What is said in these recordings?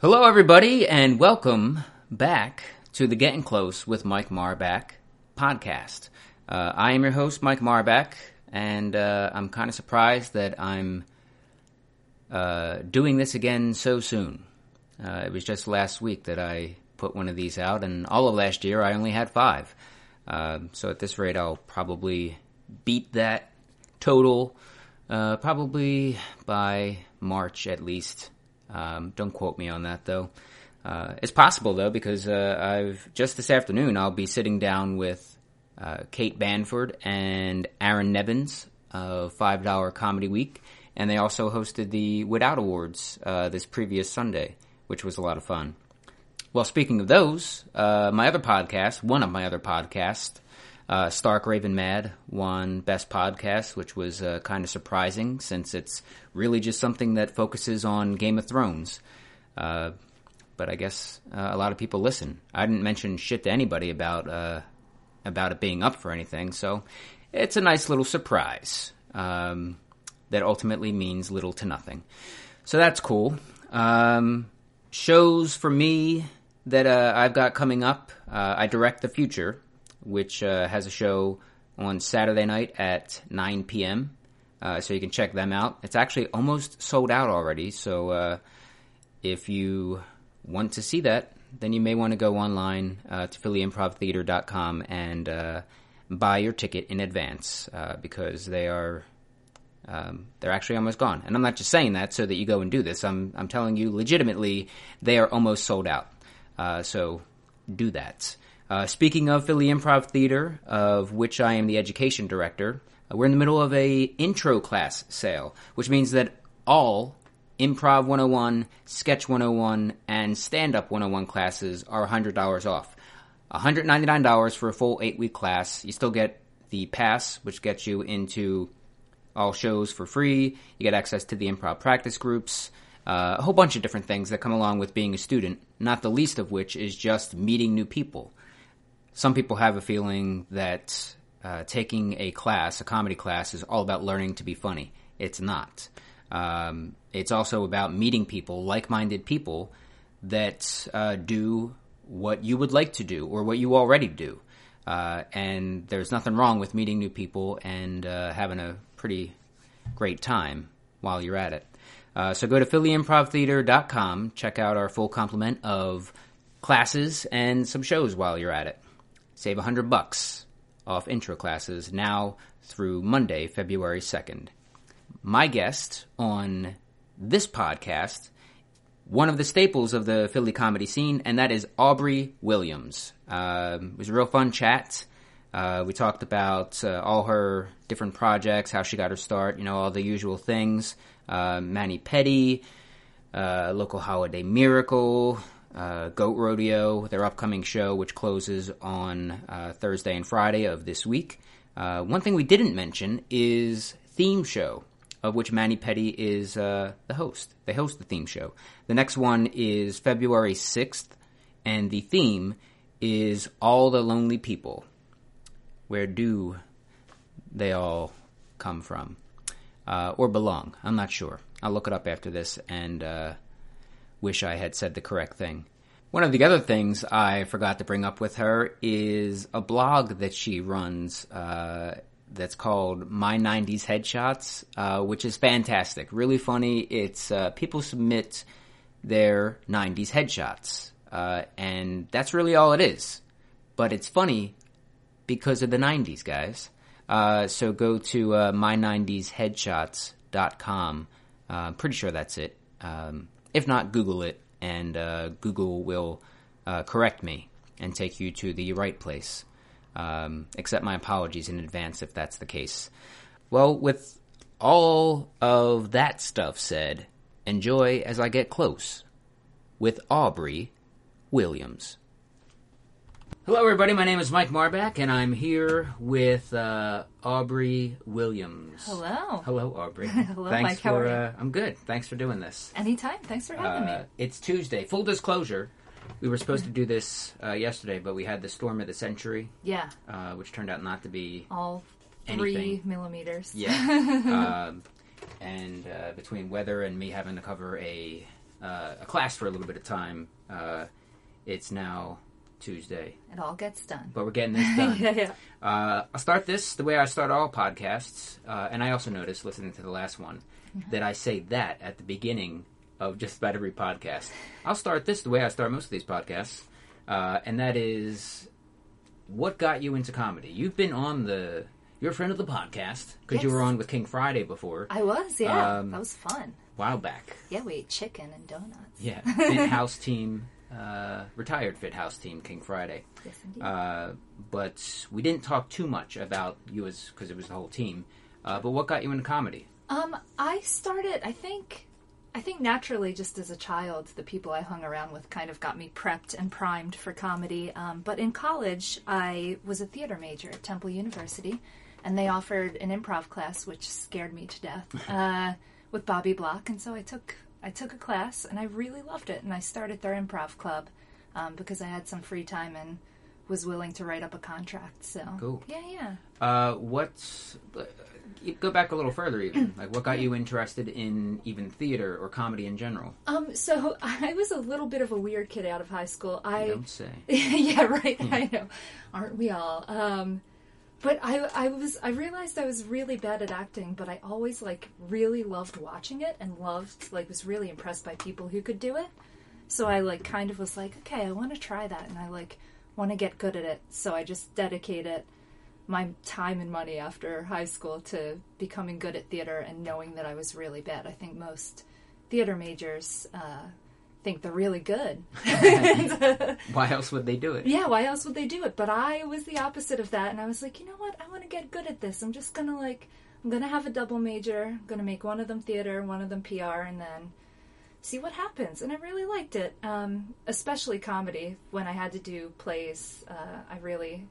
Hello, everybody, and welcome back to the Getting Close with Mike Marbach podcast. Uh, I am your host, Mike Marbach, and uh, I'm kind of surprised that I'm uh, doing this again so soon. Uh, it was just last week that I put one of these out, and all of last year I only had five. Uh, so at this rate, I'll probably beat that total uh, probably by March at least. Um, don't quote me on that though. Uh, it's possible though because uh, I've just this afternoon I'll be sitting down with uh, Kate Banford and Aaron Nevins of Five Dollar Comedy Week, and they also hosted the WitOut Awards uh, this previous Sunday, which was a lot of fun. Well, speaking of those, uh, my other podcast, one of my other podcasts, uh, Stark Raven Mad won Best Podcast, which was uh, kind of surprising since it's really just something that focuses on Game of Thrones. Uh, but I guess uh, a lot of people listen. I didn't mention shit to anybody about uh, about it being up for anything, so it's a nice little surprise um, that ultimately means little to nothing. So that's cool. Um, shows for me that uh, I've got coming up. I direct the future which uh, has a show on Saturday night at 9 p.m. Uh, so you can check them out. It's actually almost sold out already. So uh, if you want to see that, then you may want to go online uh, to phillyimprovtheater.com and uh, buy your ticket in advance uh, because they are. Um, they're actually almost gone, and I'm not just saying that so that you go and do this. I'm I'm telling you legitimately, they are almost sold out. so do that. Uh, speaking of Philly Improv Theater, of which I am the education director, uh, we're in the middle of a intro class sale, which means that all Improv 101, Sketch 101, and Stand Up 101 classes are $100 off. $199 for a full eight week class. You still get the pass, which gets you into all shows for free. You get access to the improv practice groups, uh, a whole bunch of different things that come along with being a student, not the least of which is just meeting new people some people have a feeling that uh, taking a class, a comedy class, is all about learning to be funny. It's not. Um, it's also about meeting people, like-minded people that uh, do what you would like to do or what you already do. Uh, and there's nothing wrong with meeting new people and uh, having a pretty great time while you're at it. Uh, so go to phillyimprovtheater.com, check out our full complement of classes and some shows while you're at it. Save 100 bucks off intro classes now through Monday, February 2nd. My guest on this podcast, one of the staples of the Philly comedy scene, and that is Aubrey Williams. Uh, it was a real fun chat. Uh, we talked about uh, all her different projects, how she got her start, you know, all the usual things. Uh, Manny Petty, uh, Local Holiday Miracle, uh, Goat Rodeo, their upcoming show, which closes on uh, Thursday and Friday of this week. Uh, one thing we didn't mention is theme show, of which Manny Petty is uh, the host. They host the theme show. The next one is February 6th, and the theme is All the Lonely People. Where do they all come from? Uh, or belong? I'm not sure. I'll look it up after this and uh, wish I had said the correct thing. One of the other things I forgot to bring up with her is a blog that she runs uh, that's called My 90s Headshots, uh, which is fantastic. Really funny. It's uh, people submit their 90s headshots, uh, and that's really all it is. But it's funny because of the 90s, guys. Uh, so go to uh, my90sheadshots.com. Uh, I'm pretty sure that's it. Um, if not, Google it, and uh, Google will uh, correct me and take you to the right place. Um, accept my apologies in advance if that's the case. Well, with all of that stuff said, enjoy as I get close with Aubrey Williams. Hello, everybody. My name is Mike Marbach, and I'm here with uh, Aubrey Williams. Hello. Hello, Aubrey. Hello, Thanks Mike. How are you? Uh, I'm good. Thanks for doing this. Anytime. Thanks for having Uh, me. it's Tuesday. Full disclosure, we were supposed to do this uh, yesterday, but we had the storm of the century, Yeah, uh, which turned out not to be. all three Anything. millimeters. Yeah. um, and uh, between weather and me having to cover a uh, a class for a little bit of time. Uh, it's now Tuesday, It all gets done. but we're getting this done. yeah, yeah. Uh, I'll start this the way I start all podcasts, uh, and I also noticed listening to the last one that I say that at the beginning of just about every podcast. I'll start this the way I start most of these podcasts, uh, and that is what got you into comedy. You've been on the you're a friend of the podcast because you were on with King Friday before, I was, yeah. Um, that was fun. a while back. Yeah, we ate chicken and donuts. Yeah, PHIT House team, uh, retired PHIT House team, King Friday. Yes, indeed. Uh, but we didn't talk too much about you as because it was the whole team. Uh, but what got you into comedy? Um, I started. I think. I think naturally, just as a child, the people I hung around with kind of got me prepped and primed for comedy. Um, but in college, I was a theater major at Temple University, and they offered an improv class, which scared me to death, uh, with Bobby Block. And so I took I took a class, and I really loved it. And I started their improv club um, because I had some free time and was willing to write up a contract. So Cool. yeah, yeah. Uh, what's uh, go back a little further, even like what got you interested in even theater or comedy in general? Um, so I was a little bit of a weird kid out of high school. I Don't say. yeah, right. I know, aren't we all? Um, but I, I was, I realized I was really bad at acting, but I always like really loved watching it and loved, like, was really impressed by people who could do it. So I like kind of was like, okay, I want to try that, and I like want to get good at it. So I just dedicated my time and money after high school to becoming good at theater and knowing that I was really bad. I think most theater majors uh, think they're really good. Why else would they do it? Yeah, why else would they do it? But I was the opposite of that, and I was like, you know what? I want to get good at this. I'm just gonna like, I'm gonna have a double major. I'm gonna make one of them theater, one of them PR, and then see what happens. And I really liked it, um, especially comedy. When I had to do plays, uh, I really,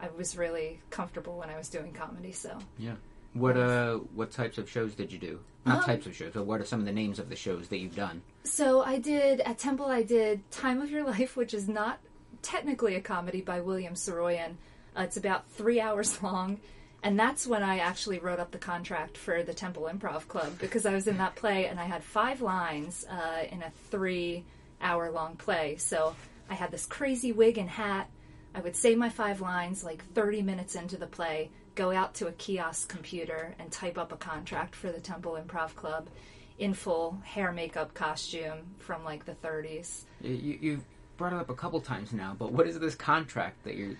I was really comfortable when I was doing comedy. So Yeah. What uh, what types of shows did you do? Not Um, types of shows, but what are some of the names of the shows that you've done? So I did at Temple. I did Time of Your Life, which is not technically a comedy by William Saroyan. Uh, it's about three hours long, and that's when I actually wrote up the contract for the Temple Improv Club because I was in that play and I had five lines uh, in a three-hour-long play. So I had this crazy wig and hat. I would say my five lines like 30 minutes into the play, go out to a kiosk computer and type up a contract for the Temple Improv Club in full hair makeup costume from like the 30s. You, you you've brought it up a couple times now, but what is this contract that you're?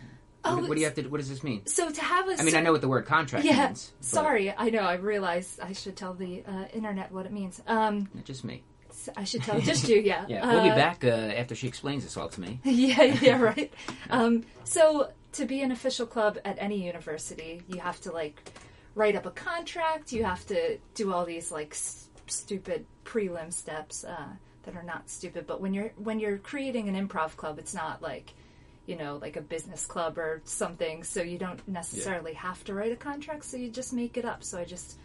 Oh, what, do you have to? What does this mean? So to have a I mean, I know what the word contract yeah, means. but sorry, I know. I realize I should tell the uh, internet what it means. Um, not Just me. I should tell just you, yeah. Yeah, we'll be Uh, back uh, after she explains this all to me. yeah, yeah, right. Um, so to be an official club at any university, you have to like write up a contract. You have to do all these like stupid prelim steps uh, that are not stupid. But when you're when you're creating an improv club, it's not like you know like a business club or something. So you don't necessarily have to write a contract. So you just make it up. So I just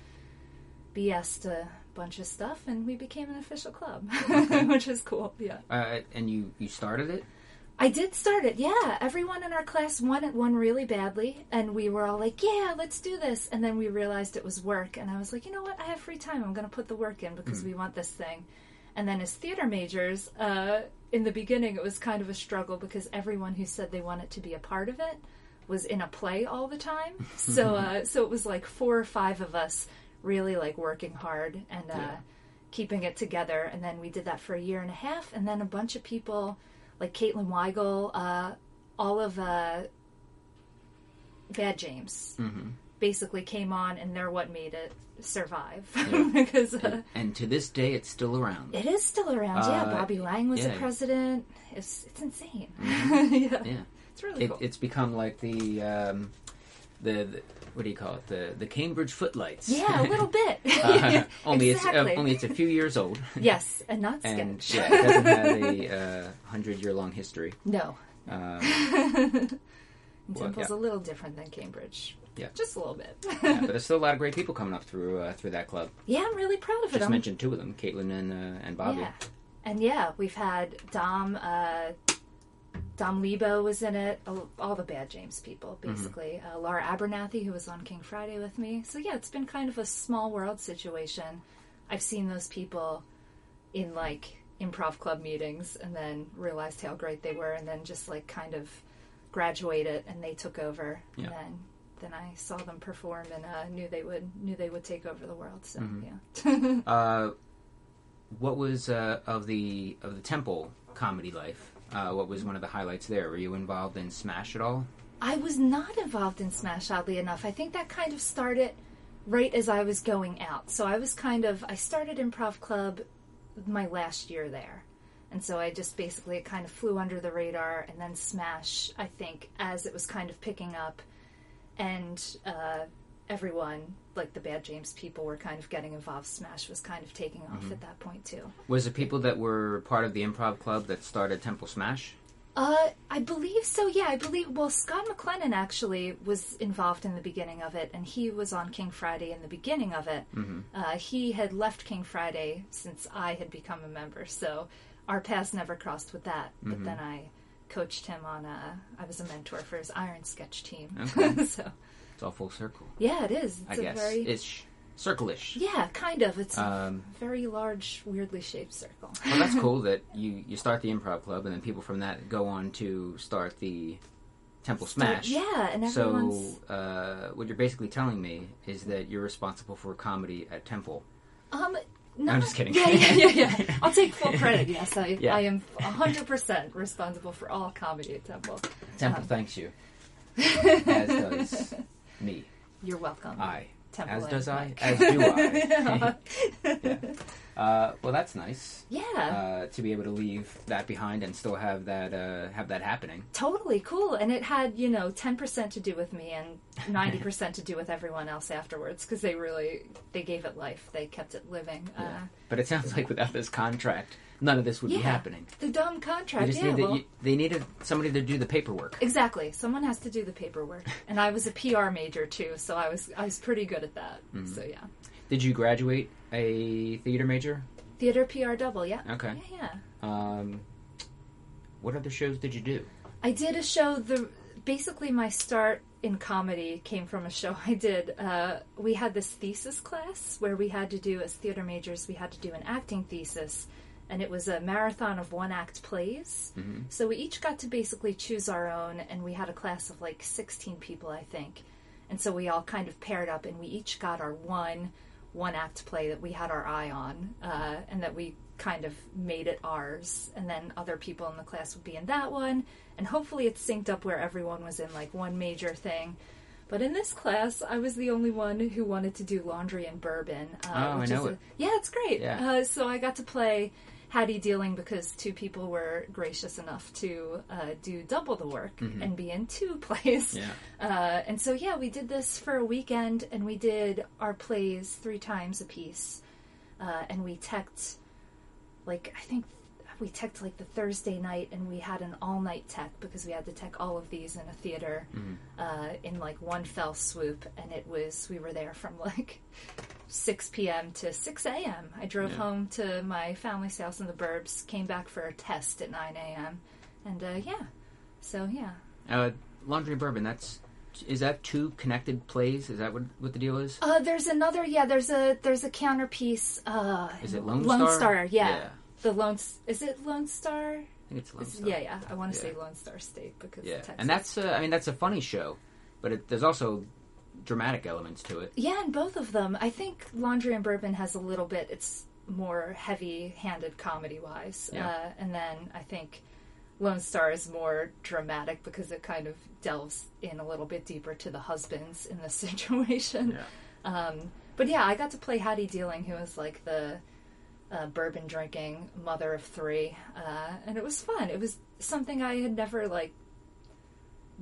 BS'd a bunch of stuff, and we became an official club, which is cool. Yeah. Uh, and you you started it. I did start it, yeah. Everyone in our class won it one really badly, and we were all like, "Yeah, let's do this." And then we realized it was work, and I was like, "You know what? I have free time. I'm going to put the work in because we want this thing." And then as theater majors, uh, in the beginning, it was kind of a struggle because everyone who said they wanted to be a part of it was in a play all the time. So, uh, so it was like four or five of us really like working hard and uh, Yeah. keeping it together. And then we did that for a year and a half, and then a bunch of people like Caitlin Weigel, uh, all of uh, Bad James, Mhm. basically came on, and they're what made it survive Yeah. because uh, And to this day, it's still around. it is still around. yeah, Uh, Bobby Lang was yeah. the president. It's it's insane. Mhm. yeah. Yeah. it's really It, cool. it's become like the, um, the the what do you call it? The the Cambridge footlights. yeah, a little bit. Uh, only exactly. it's uh, only it's a few years old. yes, and not and sketch. yeah, it doesn't have a uh, hundred year long history. no, Um, And Well, Temple's yeah. a little different than Cambridge. Yeah. just a little bit. yeah, but there's still a lot of great people coming up through uh, through that club. yeah, I'm really proud of it. Just mentioned two of them, Caitlin and uh, and Bobby. Yeah. And yeah, we've had Dom, uh, Dom Lebo was in it, all, all the Bad James people, basically. Uh, Laura Abernathy, who was on King Friday with me. So yeah, it's been kind of a small world situation. I've seen those people in like improv club meetings and then realized how great they were and then just like kind of graduated and they took over Yeah. and then then I saw them perform and uh, knew they would knew they would take over the world. So Mhm. yeah. Uh, what was uh, of the of the Temple comedy life? Uh, what was one of the highlights there? Were you involved in Smash at all? I was not involved in Smash, oddly enough. I think that kind of started right as I was going out. So I was kind of, I started Improv Club my last year there. And so I just basically, it kind of flew under the radar. And then Smash, I think, as it was kind of picking up, and uh, everyone, like the Bad James people, were kind of getting involved. Smash was kind of taking off at that point, too. Was it people that were part of the improv club that started Temple Smash? Uh, I believe so. Yeah, I believe. Well, Scott McLennan actually was involved in the beginning of it, and he was on King Friday in the beginning of it. Mm-hmm. Uh, he had left King Friday since I had become a member, so our paths never crossed with that. Mm-hmm. But then I coached him on. Uh, I was a mentor for his Iron Sketch team. Okay. so It's all full circle, yeah, it is. I It's a guess. very Ish, circle-ish. yeah, kind of. It's Um, a very large, weirdly shaped circle. well, that's cool that you you start the improv club, and then people from that go on to start the Temple Smash. yeah, and everyone's. So, uh, what you're basically telling me is that you're responsible for comedy at Temple. Um, no, I'm just kidding. Yeah, yeah, yeah, yeah. I'll take full credit. Yes, I, Yeah. I am 100% responsible for all comedy at Temple. Temple Um, thanks you, as does me. You're welcome. I. Temple As does I. As do I. yeah. Uh, well, that's nice Yeah, uh, to be able to leave that behind and still have that uh, have that happening. totally cool. And it had, you know, 10% to do with me and 90% to do with everyone else afterwards because they really, they gave it life. They kept it living. Yeah. Uh, But it sounds like without this contract, none of this would be Yeah. happening. the dumb They contract, just yeah, need well, they needed somebody to do the paperwork. Exactly. Someone has to do the paperwork, and I was a PR major too, so I was I was pretty good at that. Mm-hmm. So yeah, Did you graduate a theater major? theater PR double. Yeah. Okay. Yeah, yeah. Um, what other shows did you do? I did a show. The basically my start in comedy came from a show I did. Uh, we had this thesis class where we had to do as theater majors. We had to do an acting thesis, and it was a marathon of one act plays. Mhm. So we each got to basically choose our own, and we had a class of like sixteen people, I think. And so we all kind of paired up, and we each got our one one act play that we had our eye on, uh, and that we kind of made it ours. And then other people in the class would be in that one, and hopefully it synced up where everyone was in like one major thing. But in this class, I was the only one who wanted to do laundry and bourbon. Uh, Oh, I know a- it. yeah, it's great. Yeah. Uh, so I got to play Hattie Dealing because two people were gracious enough to uh, do double the work and be in two plays. Mm-hmm. Yeah. Uh, and so, yeah, we did this for a weekend, and we did our plays three times a piece. Uh, and we teched, like, I think we teched like the Thursday night, and we had an all night tech because we had to tech all of these in a theater uh, in like one fell swoop. And it was, we were there from like 6 p.m. to 6 a.m. I drove Yeah. home to my family's house in the burbs, came back for a test at 9 a.m. And uh, yeah, so yeah. Uh, Laundry and Bourbon. That's is that two connected plays? Is that what what the deal is? Uh, there's another. Yeah, there's a there's a counterpiece. Uh, Is it Lone Lone Star? Star? Yeah. Yeah. The Lone. Is it Lone Star? I think it's Lone Star. yeah, yeah. I want to Yeah. say Lone Star State because Yeah, and that's uh, I mean that's a funny show, but it, there's also dramatic elements to it. yeah, and both of them. I think Laundry and Bourbon has a little bit. It's more heavy-handed comedy-wise, Yeah. uh, and then I think Lone Star is more dramatic because it kind of delves in a little bit deeper to the husbands in the situation. Um, but yeah, I got to play Hattie Dealing, who was like the uh, bourbon drinking mother of three, uh, and it was fun. It was something I had never like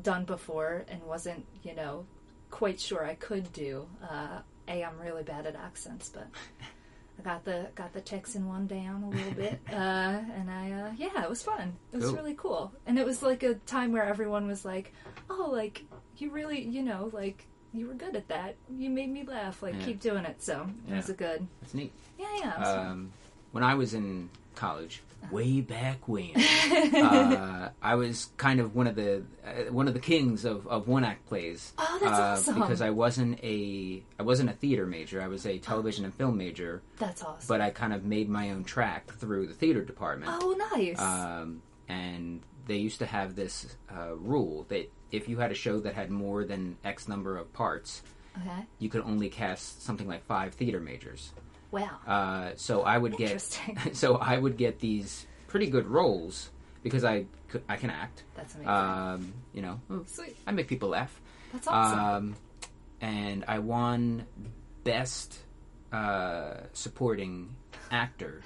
done before, and wasn't you know quite sure I could do. Uh, a, I'm really bad at accents, but I got the got the Texan one down a little bit, uh, and I uh, yeah, it was fun. It was Cool. really cool, and it was like a time where everyone was like, "Oh, like you really, you know, like." You were good at that. You made me laugh. Like, Yeah. keep doing it. So it was a good. That's neat. Yeah, yeah. It was fun. Um, when I was in college, way back when, uh, I was kind of one of the uh, one of the kings of, of one act plays. Oh, that's uh, awesome. Because I wasn't a I wasn't a theater major. I was a television and film major, That's awesome. but I kind of made my own track through the theater department. oh, nice. Um, and they used to have this uh, rule that if you had a show that had more than X number of parts, okay. you could only cast something like five theater majors. Wow. Uh, so I would get so I would get these pretty good roles because I I can act. That's amazing. Um, you know, Sweet. I make people laugh. That's awesome. Um, and I won best uh, supporting actor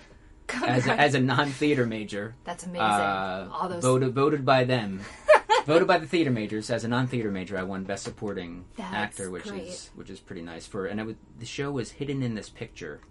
as a, as a non theater major. That's amazing. Uh, All those. voted voted by them. voted by the theater majors as a non theater major. I won best supporting That's actor, which great. is which is pretty nice for. And was, the show was hidden in this picture,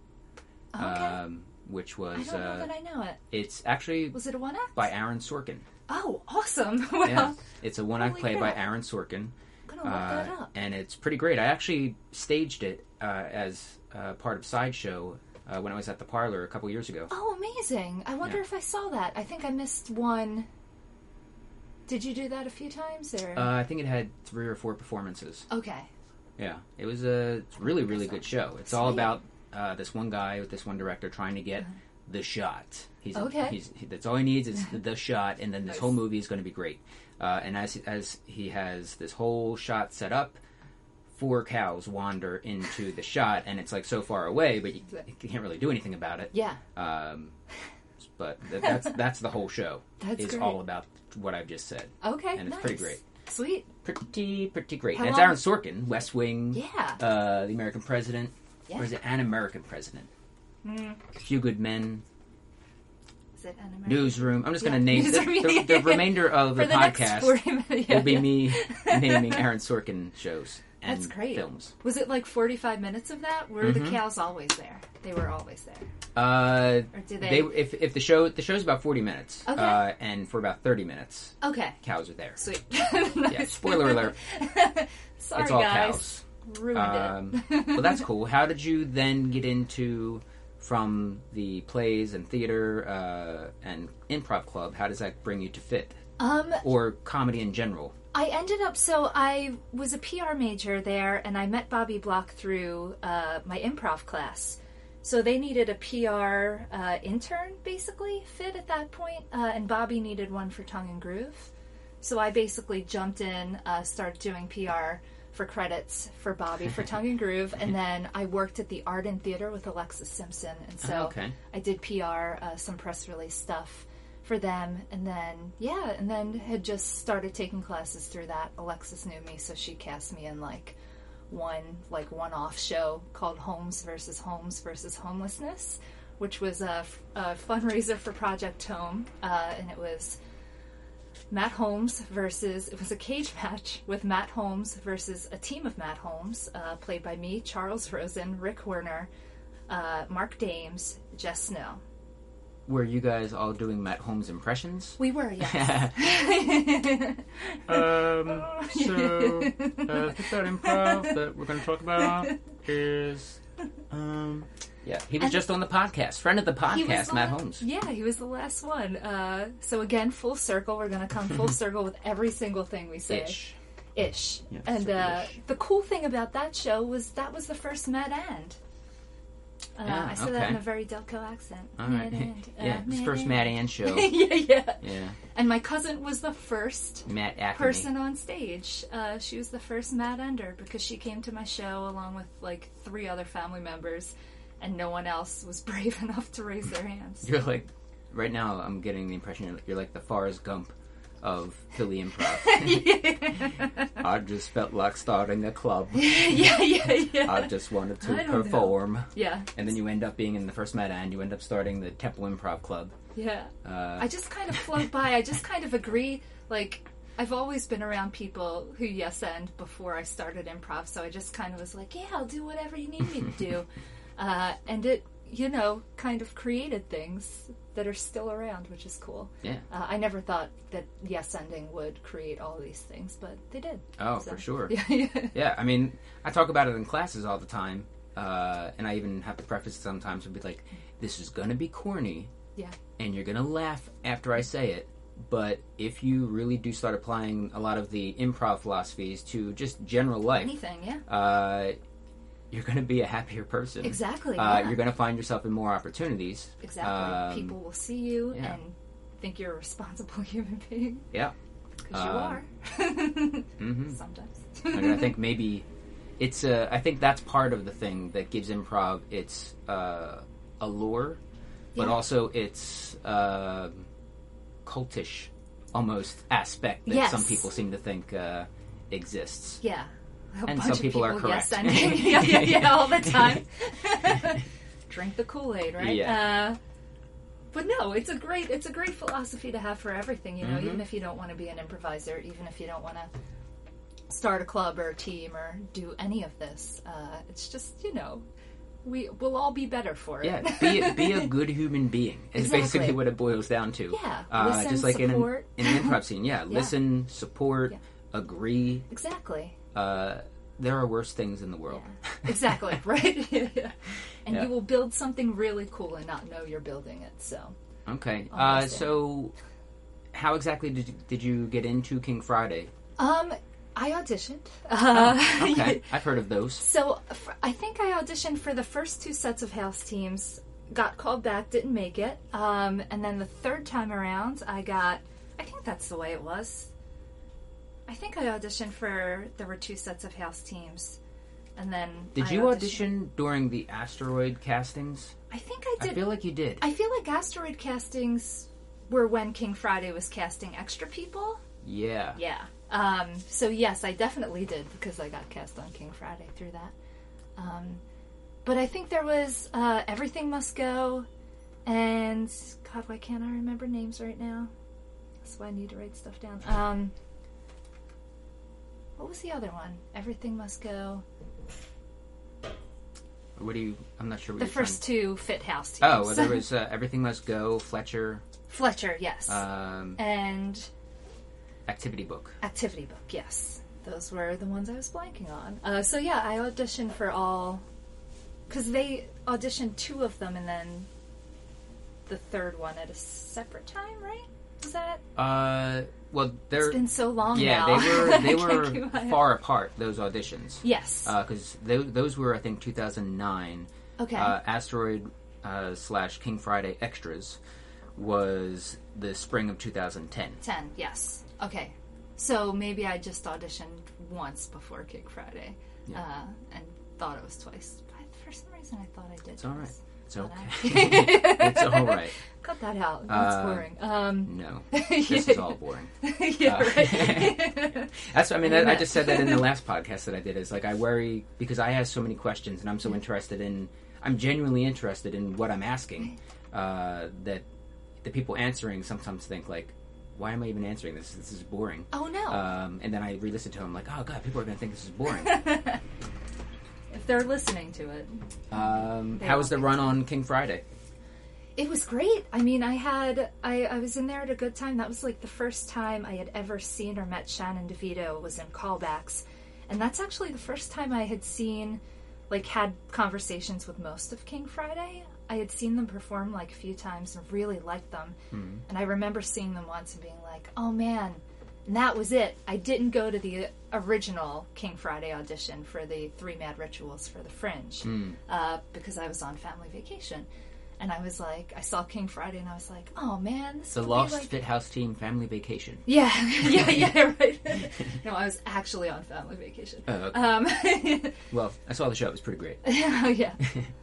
okay. um, which I was don't know uh, that I know it. it's actually Was it a one act? by Aaron Sorkin. Oh, awesome. well, Yeah, it's a one act Holy play by crap. Aaron Sorkin. I'm gonna look Uh, that up. and it's pretty great. I actually staged it uh, as uh, part of Sideshow uh, when I was at the parlor a couple years ago. Oh, amazing. I wonder Yeah. if I saw that. I think I missed one. Did you do that a few times or? Uh, I think it had three or four performances. okay. Yeah, it was a really, really good show. It's all Sweet. about uh, this one guy with this one director trying to get the shot. He's, Uh-huh. Okay. He's, he, that's all he needs is the shot, and then this Nice. whole movie is going to be great. Uh, and as as he has this whole shot set up, four cows wander into the shot, and it's like so far away, but you, you can't really do anything about it. Yeah. Um, but th- that's that's the whole show. That's is great. all about what I've just said. Okay. And it's nice. pretty great. Sweet. Pretty pretty great. How and it's Aaron Sorkin, West Wing, Yeah. uh, the American President, Yeah. or is it an American President? Mm. A Few Good Men, Is it an American? Newsroom. I'm just going Yeah. to name the, the, the remainder of the, the podcast 40 minutes. will be me naming Aaron Sorkin shows and That's great. films. Was it like 45 minutes of that? Were the Mhm. cows always there? They were always there. Uh, Or do they? they if if the show the show's about 40 minutes, Okay. uh, and for about 30 minutes, okay. cows are there. Sweet. Yeah, spoiler alert. Sorry, it's all guys. cows. Ruined Um, it. well, that's cool. How did you then get into from the plays and theater uh, and improv club? How does that bring you to PHIT Um, or comedy in general? I ended up so I was a PR major there, and I met Bobby Block through uh, my improv class. So they needed a PR uh, intern, basically, PHIT at that point, uh, and Bobby needed one for Tongue and Groove. So I basically jumped in, uh, started doing PR for credits for Bobby for Tongue and Groove, and then I worked at the Arden Theater with Alexis Simpson, and so Oh, okay. I did PR, uh, some press release stuff for them, and then yeah, and then had just started taking classes through that. Alexis knew me, so she cast me in like one like one-off show called Homes versus Homes versus Homelessness, which was a, f- a fundraiser for Project Home, uh, and it was. Matt Holmes versus it was a cage match with Matt Holmes versus a team of Matt Holmes, uh, played by me, Charles Rosen, Rick Werner, uh, Mark Dames, Jess Snow. Were you guys all doing Matt Holmes impressions? We were, yes. um, so uh, the third improv that we're going to talk about is um, yeah, he was And- just on the podcast, friend of the podcast, the Matt Holmes. Yeah, he was the last one. Uh, so again, full circle. We're gonna come full circle with every single thing we say. Ish. Ish. Yeah, and uh, the cool thing about that show was that was the first Mad End. Uh, Yeah, I said that in a very Delco accent. All right, Uh, yeah, his first. Matt Ann show. yeah, yeah. Yeah, And my cousin was the first Matt Acme. person on stage. Uh, she was the first Mad Ender because she came to my show along with like three other family members, and no one else was brave enough to raise their hands. You're like, right now, I'm getting the impression you're, you're like the Forrest Gump of Philly improv. I just felt like starting a club. yeah, yeah, yeah. I just wanted to don't know. perform. yeah, And then you end up being in the first Mad End. You end up starting the Temple Improv Club. yeah. Uh, I just kind of float by. I just kind of agree. Like, I've always been around people who yes end before I started improv, so I just kind of was like, yeah, I'll do whatever you need me to do. Uh, and it, you know, kind of created things that are still around, which is cool. yeah. Uh, I never thought that yes ending would create all these things, but they did. Oh, So, for sure. Yeah, yeah. Yeah, I mean, I talk about it in classes all the time. uh, and I even have to preface it sometimes and be like, "This is gonna be corny, Yeah. and you're gonna laugh after I say it." But if you really do start applying a lot of the improv philosophies to just general life, Anything, yeah. uh, you're going to be a happier person. Exactly. Uh, yeah. You're going to find yourself in more opportunities. Exactly. Um, People will see you yeah. and think you're a responsible human being. Yeah. Because you Um, are. hmm Sometimes. I think maybe it's. Uh, I think that's part of the thing that gives improv its uh, allure, but Yeah. also its uh, cultish almost aspect that Yes. some people seem to think uh, exists. yeah. A And bunch some of people are yes correct. ending. yeah, yeah, yeah, all the time. Drink the Kool Aid, right? Yeah. Uh, but no, it's a great it's a great philosophy to have for everything. You know, Mhm. even if you don't want to be an improviser, even if you don't want to start a club or a team or do any of this, uh, it's just you know, we we'll all be better for it. Yeah, be be a good human being. Is Exactly. basically what it boils down to. Yeah, uh, listen, just like support. in an, in an improv scene. Yeah, listen, support, Yeah. agree. exactly. Uh, there are worse things in the world. Yeah. Exactly, right? yeah. And Yeah. you will build something really cool and not know you're building it. So, okay, uh, so how exactly did you, did you get into King Friday? um, I auditioned. Uh, Okay, I've heard of those. So f- I think I auditioned for the first two sets of house teams, got called back, didn't make it, um, and then the third time around, I got. I think that's the way it was. I think I auditioned for there were two sets of house teams, and then Did I you auditioned- audition during the asteroid castings? I think I did. I feel like you did. I feel like asteroid castings were when King Friday was casting extra people. yeah. Yeah. Um, so yes, I definitely did because I got cast on King Friday through that. Um, but I think there was uh, Everything Must Go, and God, why can't I remember names right now? That's why I need to write stuff down. Um, what was the other one? Everything Must Go. What do you? I'm not sure. What The first two PHIT House teams. Oh, well, there was uh, everything must go. Fletcher, Fletcher, yes, um, and activity book. Activity Book, yes. Those were the ones I was blanking on. Uh, so yeah, I auditioned for all because they auditioned two of them and then the third one at a separate time, right? Is that? Uh, well, they're It's been so long yeah, now. they were they were far apart. Those auditions, Yes. because those, those were I think 2009. okay. Uh, Asteroid uh, slash King Friday extras was the spring of 2010. Ten. Yes. Okay. So maybe I just auditioned once before King Friday, Yeah. uh, and thought it was twice. But for some reason, I thought I did. It's all right. It's okay. It's all right. Cut that out. That's Uh, boring. Um, No, this is all boring. yeah, Uh, right. That's I mean I, I just said that in the last podcast that I did is like I worry because I have so many questions and I'm so interested in I'm genuinely interested in what I'm asking uh, that the people answering sometimes think like why am I even answering this this is boring oh no! um, and then I re-listen to them like oh god people are gonna think this is boring if they're listening to it, um, how was the run on King Friday it was great. I mean, I had I, I was in there at a good time. That was like the first time I had ever seen or met Shannon DeVito was in callbacks, and that's actually the first time I had seen like had conversations with most of King Friday. I had seen them perform like a few times and really liked them. And I remember seeing them once and being like, "Oh man." And that was it. I didn't go to the original King Friday audition for the Three Mad Rituals for the Fringe uh, because I was on family vacation. And I was like, I saw King Friday and I was like, oh man, this the Lost like... PHIT House Team Family Vacation Yeah, yeah, yeah, right. no, I was actually on family vacation. Oh, okay. Um, well I saw the show it was pretty great yeah, yeah.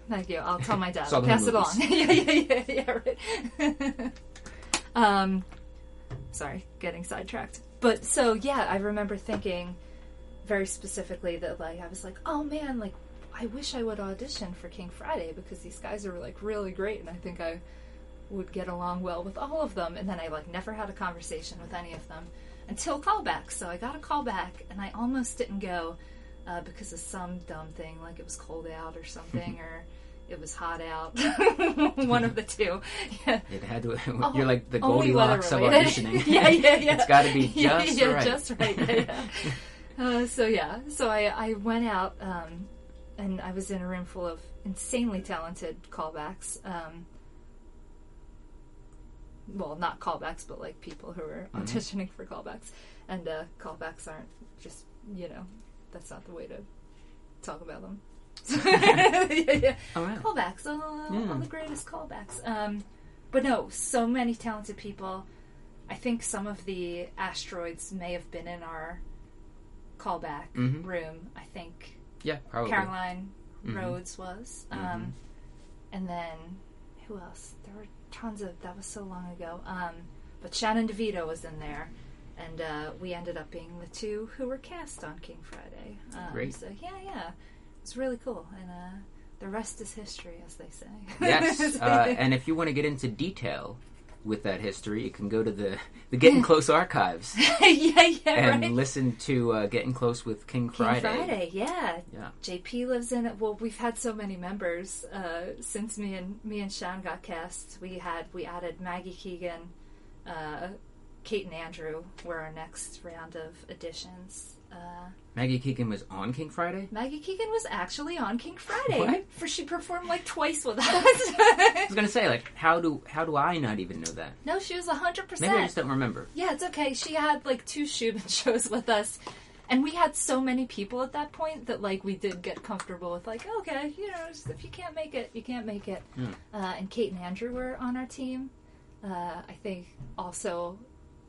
Thank you. I'll tell my dad. I'll pass it on. yeah, yeah, yeah, yeah, right. um, sorry, getting sidetracked. But so yeah, I remember thinking very specifically that like I was like, oh man, like I wish I would audition for King Friday because these guys are like really great, and I think I would get along well with all of them. And then I like never had a conversation with any of them until callback. So I got a callback, and I almost didn't go uh, because of some dumb thing, like it was cold out or something, or it was hot out. One of the two. Yeah. it had to Oh, you're like the Goldilocks of auditioning yeah, yeah, yeah. it's got to be just yeah, yeah, right just right. Yeah, yeah. Uh, so yeah, so I I went out um, and I was in a room full of insanely talented callbacks. Um, well, not callbacks, but like people who are Mhm. auditioning for callbacks, and uh, callbacks aren't just you know that's not the way to talk about them. yeah, yeah. Oh, wow. Callbacks, all, Yeah. all the greatest callbacks. Um, but no, so many talented people. I think some of the asteroids may have been in our callback Mhm. room. I think Yeah, probably. Caroline Mhm. Rhodes was. Um, Mhm. And then who else? There were tons of. That was so long ago. Um, but Shannon DeVito was in there, and uh, we ended up being the two who were cast on King Friday. Um, Great. So yeah, yeah, it's really cool, and uh, the rest is history, as they say. Yes, uh, and if you want to get into detail with that history, you can go to the the Getting Close archives yeah, yeah, and right. listen to uh, Getting Close with King Friday. King Friday. Yeah. Yeah. JP lives in it. Well, we've had so many members uh, since me and me and Sean got cast. We had we added Maggie Keegan, uh, Kate and Andrew were our next round of additions. Uh, Maggie Keegan was on King Friday. Maggie Keegan was actually on King Friday. What? For she performed like twice with us. I was gonna say, like, how do how do I not even know that? no, she was hundred percent. Maybe I just don't remember. Yeah, it's okay. She had like two Shubin shows with us. And we had so many people at that point that like we did get comfortable with like, okay, you know, if you can't make it, you can't make it. Hmm. Uh, and Kate and Andrew were on our team. Uh, I think also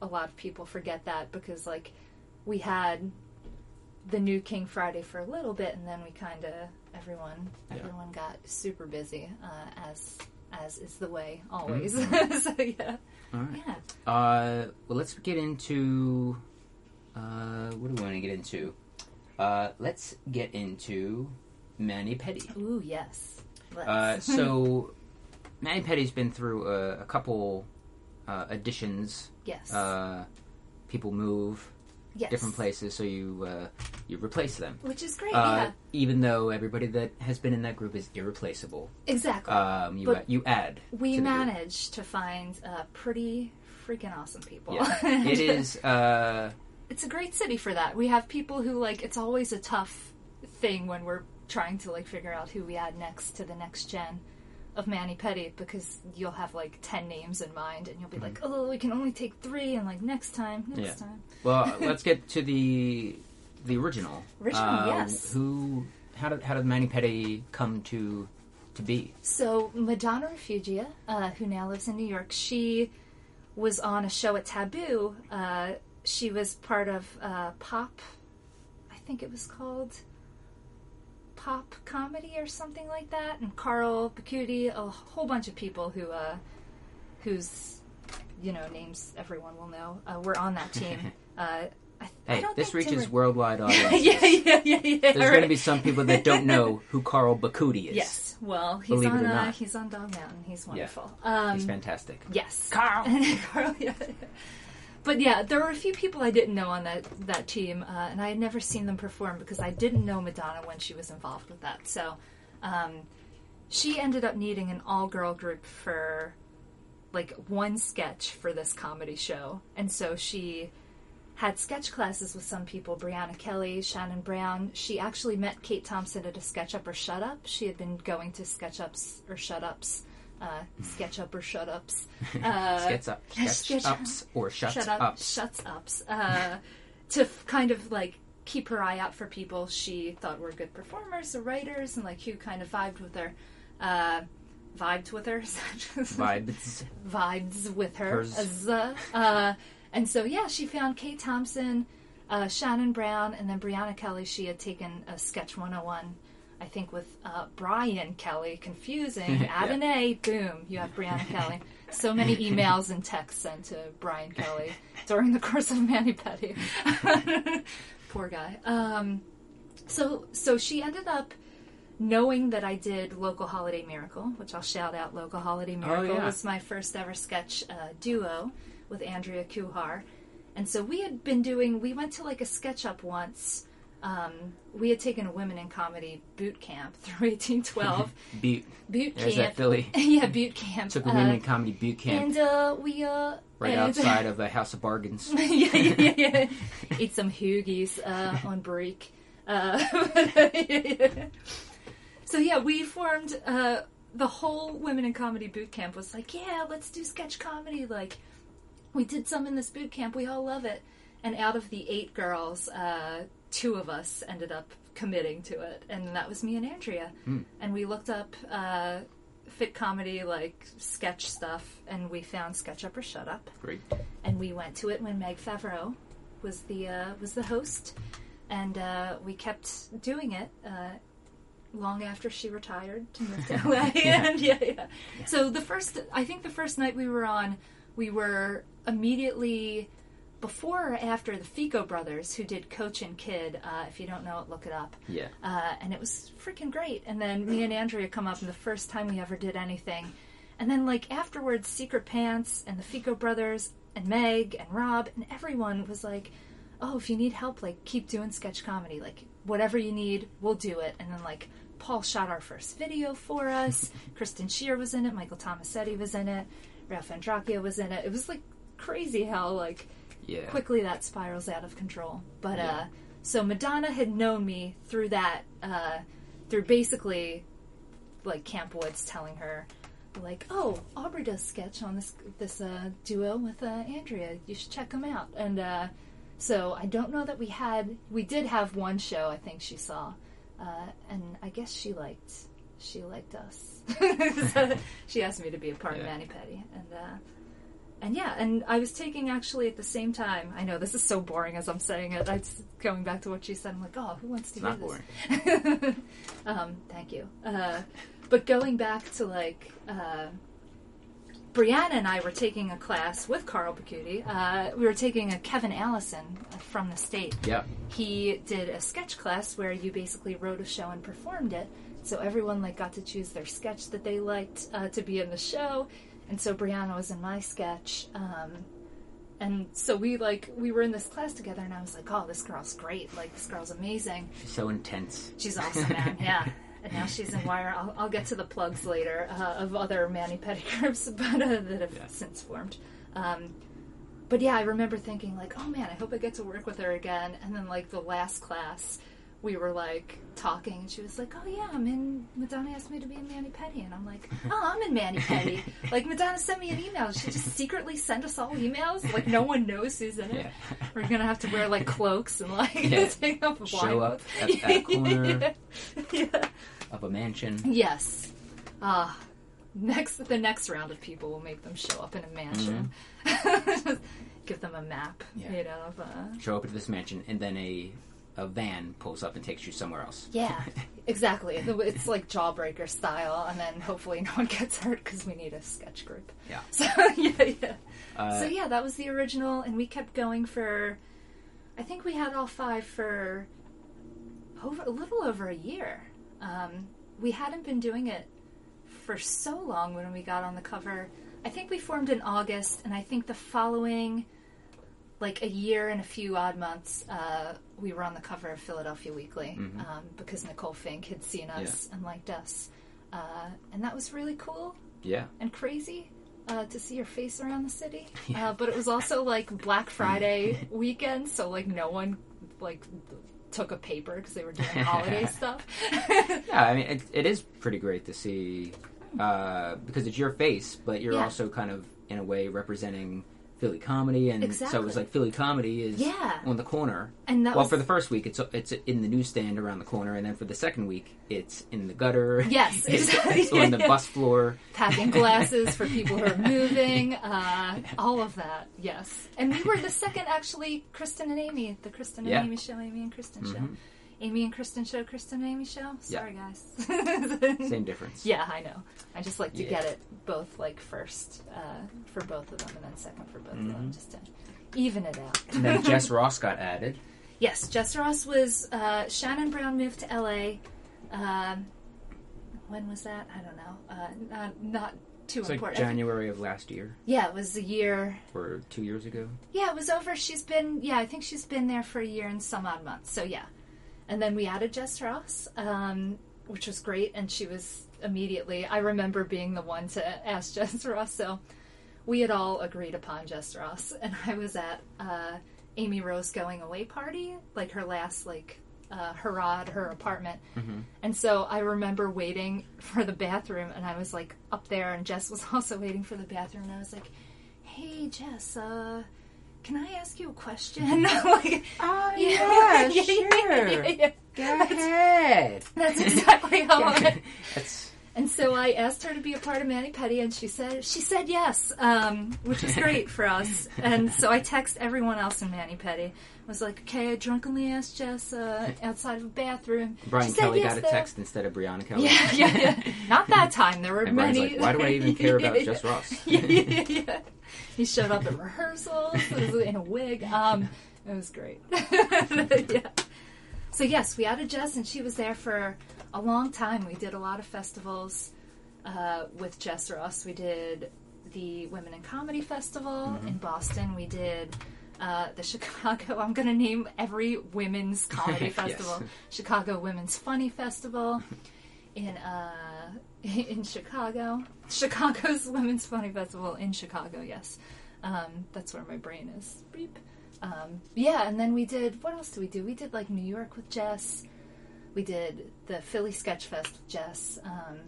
a lot of people forget that because like we had the new King Friday for a little bit, and then we kind of everyone Yeah. everyone got super busy uh, as as is the way always. so yeah, All right. yeah. Uh, well, let's get into. Uh, what do we want to get into? Uh, let's get into Manny Petty. Ooh, yes. Uh, so, Manny Petty's been through a, a couple uh, additions. yes. Uh, people move yes. different places, so you uh, you replace them. Which is great. Uh, yeah. Even though everybody that has been in that group is irreplaceable, Exactly. um, you But you add. we to the group. managed to find uh, pretty freaking awesome people. Yeah. it is. Uh, It's a great city for that. We have people who like. It's always a tough thing when we're trying to like figure out who we add next to the next gen of Manny Petty because you'll have like ten names in mind and you'll be like, oh, we can only take three, and like next time, next Mm-hmm. Yeah. time. Well, let's get to the the original. Original, Uh, yes. Who? How did how did Manny Petty come to to be? So Madonna Refugia, uh, who now lives in New York, she was on a show at Taboo. Uh, she was part of uh, pop. I think it was called pop comedy or something like that. And Carl Bacuti, a whole bunch of people who, uh, whose, you know, names everyone will know, uh, were on that team. Uh, I, I Hey, don't this think reaches Timber- worldwide audiences. yeah, yeah, yeah, yeah. There's going to be some people that don't know who Carl Bakuti is. Yes. Well, he's Believe on uh, he's on Dog Mountain. He's Yeah. wonderful. Um, He's fantastic. yes. Carl. Carl, yeah. But yeah, there were a few people I didn't know on that that team, uh, and I had never seen them perform because I didn't know Madonna when she was involved with that. So, um, she ended up needing an all girl group for like one sketch for this comedy show, and so she had sketch classes with some people Brianna Kelly, Shannon Brown. She actually met Kate Thompson at a Sketch Up or Shut Up. She had been going to Sketch Ups or Shut Ups, uh, Sketch Up or Shut Ups. Uh, sketch up, sketch sketch- ups, or shut, shut up, ups. shuts ups, uh, to f- kind of like keep her eye out for people she thought were good performers or writers and like who kind of vibed with her. Uh, vibed with her. Vibes. vibes with her. Uh, uh, and so, yeah, she found Kate Thompson, uh, Shannon Brown, and then Brianna Kelly. She had taken a Sketch 101, I think, with uh, Brian Kelly. Confusing. Add an A, boom, you have Brianna Kelly. So many emails and texts sent to Brian Kelly during the course of Manny Petty. Poor guy. Um, so, so she ended up knowing that I did Local Holiday Miracle, which I'll shout out. Local Holiday Miracle yeah. was my first ever sketch uh, duo with Andrea Kuhar, and so we had been doing. We went to like a sketch up once. Um, we had taken a women in comedy boot camp through 1812 Butte. boot There's that camp. Philly. yeah, boot camp. Took a Uh, women in comedy boot camp and uh, we uh, right and- outside of the House of Bargains. yeah, yeah, yeah, yeah. Eat some hoogies uh, on break. Uh, so yeah, we formed uh, the whole women in comedy boot camp was like, yeah, let's do sketch comedy. Like, we did some in this boot camp. We all love it. And out of the eight girls, uh, two of us ended up committing to it, and that was me and Andrea. And we looked up uh, PHIT comedy, like sketch stuff, and we found Sketch Up or Shut Up Great. and we went to it when Meg Favreau was the uh, was the host, and uh, we kept doing it uh, long after she retired to move to LA. and yeah, yeah. So the first, I think the first night we were on, we were immediately before or after the Fico brothers who did Coach and Kid. Uh, if you don't know it, look it up. Yeah. Uh, and it was freaking great. And then me and Andrea come up, and the first time we ever did anything. And then, like, afterwards, Secret Pants and the Fico brothers and Meg and Rob and everyone was like, oh, if you need help, like, keep doing sketch comedy. Like, whatever you need, we'll do it. And then, like, Paul shot our first video for us. Kristen Shear was in it. Michael Tomasetti was in it. Ralph Andracchia was in it. It was, like, crazy how, like, Yeah. quickly that spirals out of control. But Yeah. uh, so Madonna had known me through that, uh, through basically like Camp Woods telling her, like, oh, Aubrey does sketch on this this uh, duo with uh, Andrea. You should check them out. And uh, so I don't know that we had we did have one show I think she saw, uh, and I guess she liked she liked us. so she asked me to be a part of Yeah. Manny Petty, and uh, and yeah, and I was taking actually at the same time. I know this is so boring as I'm saying it. I'm going back to what she said. I'm like, oh, who wants to It's hear not this? um, thank you. Uh, but going back to like. Uh, Brianna and I were taking a class with Carl Bacuti. Uh, we were taking a Kevin Allison from the state Yeah. he did a sketch class where you basically wrote a show and performed it. So everyone like got to choose their sketch that they liked uh, to be in the show, and so Brianna was in my sketch. Um, and so we like we were in this class together, and I was like, "Oh, this girl's great! Like this girl's amazing. She's so intense. She's awesome, man. Yeah." And now she's in Wire. I'll, I'll get to the plugs later uh, of other Manny Petty groups, but uh, that have Yeah. since formed. Um, but yeah, I remember thinking like, oh man, I hope I get to work with her again. And then like the last class, we were like talking, and she was like, oh yeah, I'm in. Madonna asked me to be in Manny Petty, and I'm like, oh, I'm in Manny Petty. like Madonna sent me an email. She just secretly sent us all emails. Like no one knows who's in it. Yeah. We're gonna have to wear like cloaks and like Yeah. take up a Show up at that corner yeah. of a mansion. Yes. Ah. next, the next round of people will make them show up in a mansion. Give them a map, Mm-hmm. Yeah. you know. Of, uh, Show up at this mansion, and then a a van pulls up and takes you somewhere else. yeah, exactly. It's like Jawbreaker style, and then hopefully no one gets hurt because we need a sketch group. Yeah. So yeah, yeah. Uh, so yeah, that was the original, and we kept going for. I think we had all five for over a little over a year. Um, we hadn't been doing it for so long when we got on the cover. I think we formed in August, and I think the following, like a year and a few odd months, uh, we were on the cover of Philadelphia Weekly Mhm. um, because Nicole Fink had seen us and liked us, uh, and that was really cool Yeah. and crazy uh, to see your face around the city. Yeah. Uh, but it was also like Black Friday weekend, so like no one like took a paper because they were doing holiday stuff. Yeah, I mean, it, it is pretty great to see uh, because it's your face, but you're Yeah. also kind of in a way representing Philly comedy, and so it was like Philly comedy is Yeah. on the corner. and well, was for the first week, it's it's in the newsstand around the corner, and then for the second week, it's in the gutter. Yes, it's, exactly. it's on the bus floor. packing glasses for people who are moving, uh, all of that. Yes, and we were the second actually. Kristen and Amy, the Kristen and Yeah. Amy show, Amy and Kristen show, Mhm. Amy and Kristen show, Kristen and Amy show. Sorry, guys. Same difference. Yeah, I know. I just like to Yeah. get it both like first uh, for both of them, and then second for both of them, Mhm. just to even it out. And then Jess Ross got added. yes, Jess Ross was uh, Shannon Brown moved to L.A. Um, when was that? I don't know. Uh, not, not too It's like important. Think- January of last year yeah, it was a year. or two years ago. Yeah, it was over. She's been. Yeah, I think she's been there for a year and some odd months. So yeah, and then we added Jess Ross, um, which was great, and she was immediately. I remember being the one to ask Jess Ross. So we had all agreed upon Jess Ross, and I was at uh, Amy Rose going away party, like her last like uh, Harrod, her apartment. And so I remember waiting for the bathroom, and I was like up there, and Jess was also waiting for the bathroom, and I was like, "Hey, Jess, uh, can I ask you a question?" like, Oh yeah, yeah, sure. yeah, yeah. Go ahead. That's exactly how it went. That's And so I asked her to be a part of Manny Petty, and she said she said yes, um, which was great for us. And so I text everyone else in Manny Petty. I was like, okay, I drunkenly asked Jess uh, outside of a bathroom. Brian She said Kelly yes, got a though. text instead of Brianna Kelly. Yeah, yeah, yeah. Not that time. There were And Brian's many. like, why do I even care about Yeah, Jess Ross? yeah, yeah, yeah. He showed up at rehearsals in a wig. Um, it was great. yeah. So yes, we added Jess, and she was there for a long time. We did a lot of festivals uh, with Jess Ross. We did the Women in Comedy Festival in Boston. We did. Uh, the Chicago, I'm going to name every women's comedy Yes. festival. Chicago Women's Funny Festival in uh, in Chicago. Chicago's Women's Funny Festival in Chicago. Yes, um, that's where my brain is. Beep. Um, yeah, and then we did. What else did we do? We did like New York with Jess. We did the Philly Sketch Fest with Jess. Um,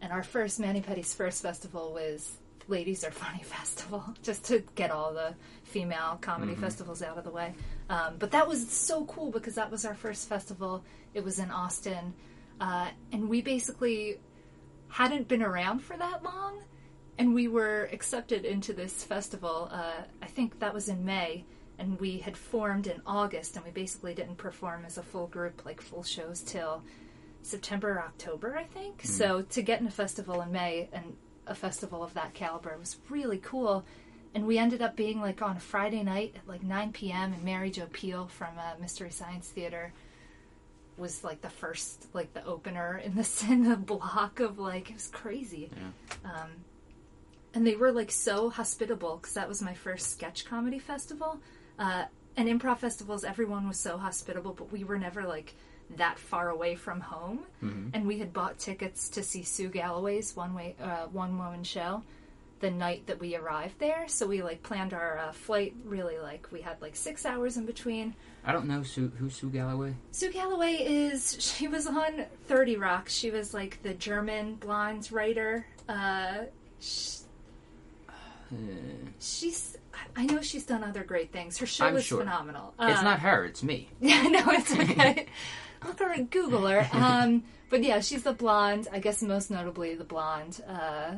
and our first Manny Petty's first festival was Ladies Are Funny Festival, just to get all the female comedy festivals out of the way. Um, but that was so cool because that was our first festival. It was in Austin, uh, and we basically hadn't been around for that long, and we were accepted into this festival. Uh, I think that was in May, and we had formed in August, and we basically didn't perform as a full group, like full shows, till September or October, I think. So to get in a festival in May and a festival of that caliber was really cool. And we ended up being like on a Friday night at like 9 p.m. and Mary Jo Pehl from uh, Mystery Science Theater was like the first, like the opener in the in the block of like it was crazy. Um, and they were like so hospitable because that was my first sketch comedy festival. Uh, and improv festivals, everyone was so hospitable, but we were never like that far away from home. And we had bought tickets to see Sue Galloway's one way, uh, one woman show the night that we arrived there. So we like planned our uh, flight really like we had like six hours in between. I don't know Sue, who's Sue Galloway. Sue Galloway is she was on Thirty Rock. She was like the German blonde writer. Uh, sh Uh, she's I know she's done other great things. Her show I'm is sure. phenomenal. it's Uh, not her, it's me. Yeah, no, it's okay. Look her and Google her. Um, but yeah, she's the blonde. I guess most notably the blonde, uh,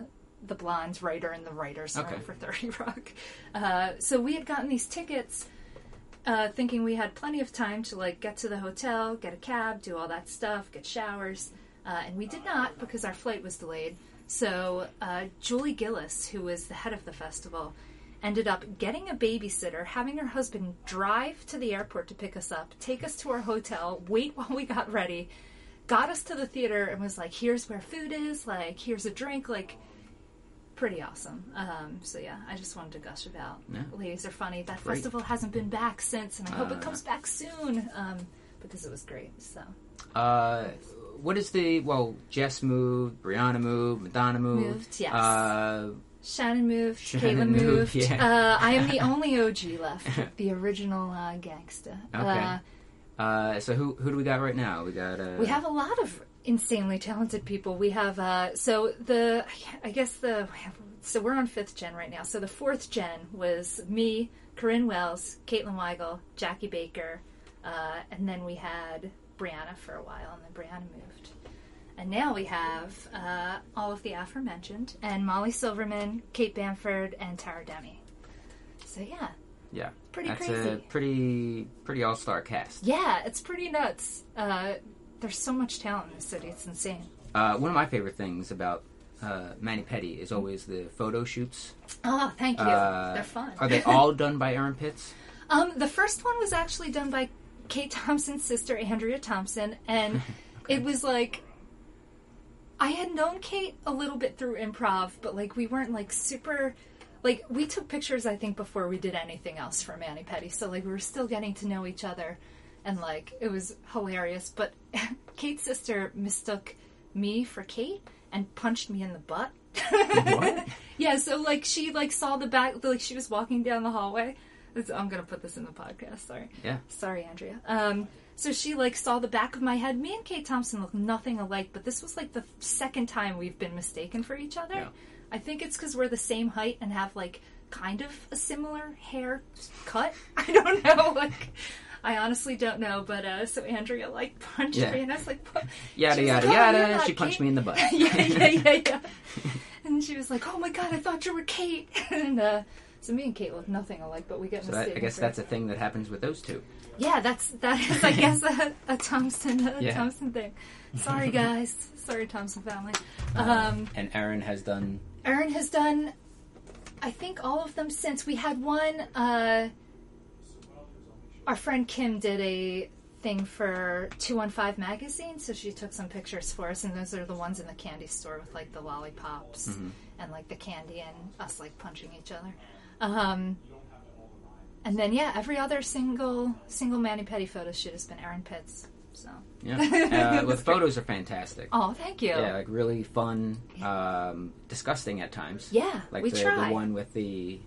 the blonde writer in the writers' room Okay. for Thirty Rock. Uh, so we had gotten these tickets, uh, thinking we had plenty of time to like get to the hotel, get a cab, do all that stuff, get showers, uh, and we did not because our flight was delayed. So uh, Julie Gillis, who was the head of the festival, ended up getting a babysitter, having her husband drive to the airport to pick us up, take us to our hotel, wait while we got ready, got us to the theater, and was like, "Here's where food is. Like, here's a drink. Like." Pretty awesome. Um, so yeah, I just wanted to gush about Yeah. Ladies Are Funny. That Great. festival hasn't been back since, and I hope Uh. it comes back soon um, because it was great. So Uh, what is the well? Jess moved, Brianna moved, Madonna moved. Moved, yes. Uh, Shannon moved, Shannon Caitlin moved. moved, yeah. uh, I am the only OG left, the original uh, gangsta. Okay. Uh, uh, so who who do we got right now? We got uh, we have a lot of insanely talented people. We have uh, so the I guess the so we're on fifth gen right now. So the fourth gen was me, Corinne Wells, Caitlin Weigel, Jackie Baker, uh, and then we had Brianna for a while, and then Brianna moved. And now we have uh, all of the aforementioned, and Molly Silverman, Kate Bamford, and Tara Demi. So yeah, yeah. pretty That's crazy. a pretty pretty all star cast. yeah, it's pretty nuts. Uh, there's so much talent in the city; it's insane. Uh, one of my favorite things about uh, Manny Petty is always the photo shoots. Oh, thank you. Uh, They're fun. Are they all done by Erin Pitts? Um, the first one was actually done by Kate Thompson's sister, Andrea Thompson, and it was like I had known Kate a little bit through improv, but like we weren't like super. Like we took pictures, I think, before we did anything else for Manny Petty. So like we were still getting to know each other, and like it was hilarious. But Kate's sister mistook me for Kate and punched me in the butt. What? Yeah, so like she like saw the back, like she was walking down the hallway. I'm gonna put this in the podcast. Sorry. Yeah. Sorry, Andrea. Um, So she like saw the back of my head. Me and Kate Thompson look nothing alike, but this was like the second time we've been mistaken for each other. Yeah. I think it's because we're the same height and have like kind of a similar hair cut. I don't know. Like, I honestly don't know. But uh, so Andrea like punched Yeah. me, and I was like, "What?" Yada was yada like, "Oh, yada. She punched me in the butt. yeah, yeah, yeah, yeah. and she was like, "Oh my god, I thought you were Kate." and uh, so me and Kate look nothing alike, but we get So that. I guess that's a thing that happens with those two. yeah, that's that is I guess a, a Thompson a Yeah. Thompson thing. Sorry guys, sorry Thompson family. Uh, Um, and Aaron has done. Aaron has done, I think, all of them since we had one. Uh, our friend Kim did a thing for 215 magazine, so she took some pictures for us, and those are the ones in the candy store with like the lollipops Mm-hmm. and like the candy and us like punching each other. Um, and then yeah, every other single single Manny Petty photo shoot has been Erin Pitts. So Yeah. Uh, the photos are fantastic. oh, thank you. Yeah, like really fun, um, disgusting at times. Yeah, like we the, try. the one with the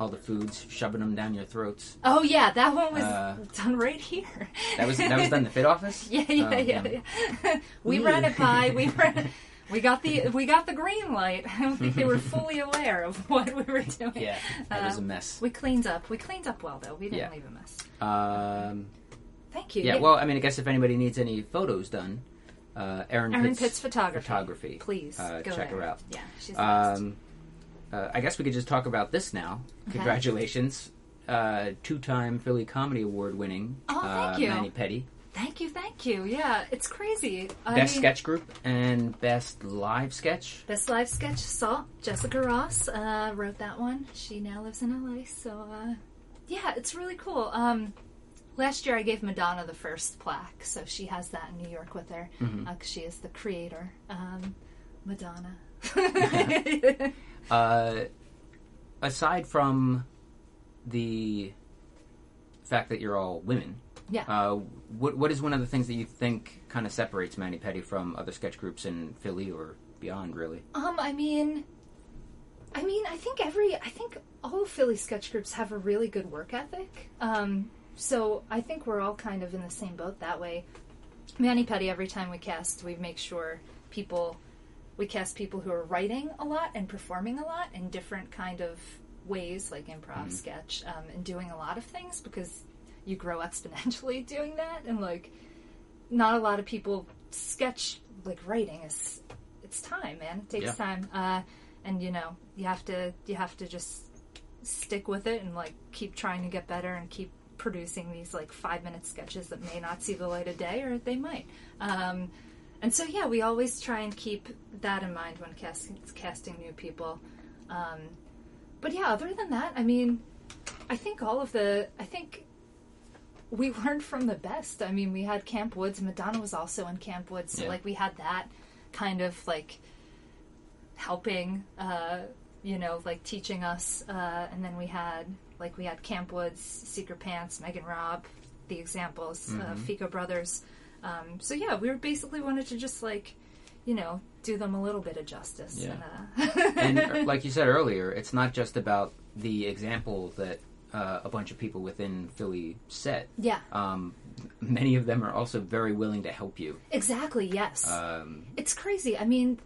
all the foods shoving them down your throats. Oh yeah, that one was Uh, done right here. That was that was done in the PHIT office. Yeah, yeah, Um, yeah, yeah. we ran it by. We ran. We got the we got the green light. I don't think they were fully aware of what we were doing. Yeah, that was a Uh, mess. We cleaned up. We cleaned up well though. We didn't Yeah. leave a mess. Um, Thank you. yeah, well, I mean, I guess if anybody needs any photos done, uh, Erin, Erin Pitts, Pitts photography. photography. Please uh, go check there. her out. Yeah, she's. Um, uh, I guess we could just talk about this now. Okay. Congratulations, uh, two-time Philly Comedy Award winning Oh, uh, thank you. Manny Petty, Thank you, thank you. Yeah, it's crazy. I best mean, sketch group and best live sketch. Best live sketch. Saw Jessica Ross uh, wrote that one. She now lives in LA, so uh, yeah, it's really cool. Um, last year I gave Madonna the first plaque, so she has that in New York with her because she is the creator. Um, Madonna. Uh, aside from the fact that you're all women, yeah. uh, what what is one of the things that you think kind of separates Manny Petty from other sketch groups in Philly or beyond? Really, Um, I mean, I mean, I think every, I think all Philly sketch groups have a really good work ethic. Um, so I think we're all kind of in the same boat that way. Manny Petty, every time we cast, we make sure people, we cast people who are writing a lot and performing a lot in different kind of ways, like improv, sketch, um, and doing a lot of things because you grow exponentially doing that. And like, not a lot of people sketch like writing is it's time, man. It takes Yeah. time, uh, and you know you have to you have to just stick with it and like keep trying to get better and keep producing these like five minute sketches that may not see the light of day or they might. Um, and so yeah, we always try and keep that in mind when casting casting new people. Um, but yeah, other than that, I mean, I think all of the I think we learned from the best. I mean, we had Camp Woods. Madonna was also in Camp Woods, so Yeah. like we had that kind of like helping, uh, you know, like teaching us. Uh, and then we had like we had Camp Woods, Secret Pants, Meg and Rob, the examples, uh, Fico Brothers. Um, so yeah, we were basically wanted to just like, you know, do them a little bit of justice. Yeah. And, uh, and uh, like you said earlier, it's not just about the example that uh, a bunch of people within Philly set. yeah, Um, many of them are also very willing to help you. exactly. Yes. Um, It's crazy. I mean,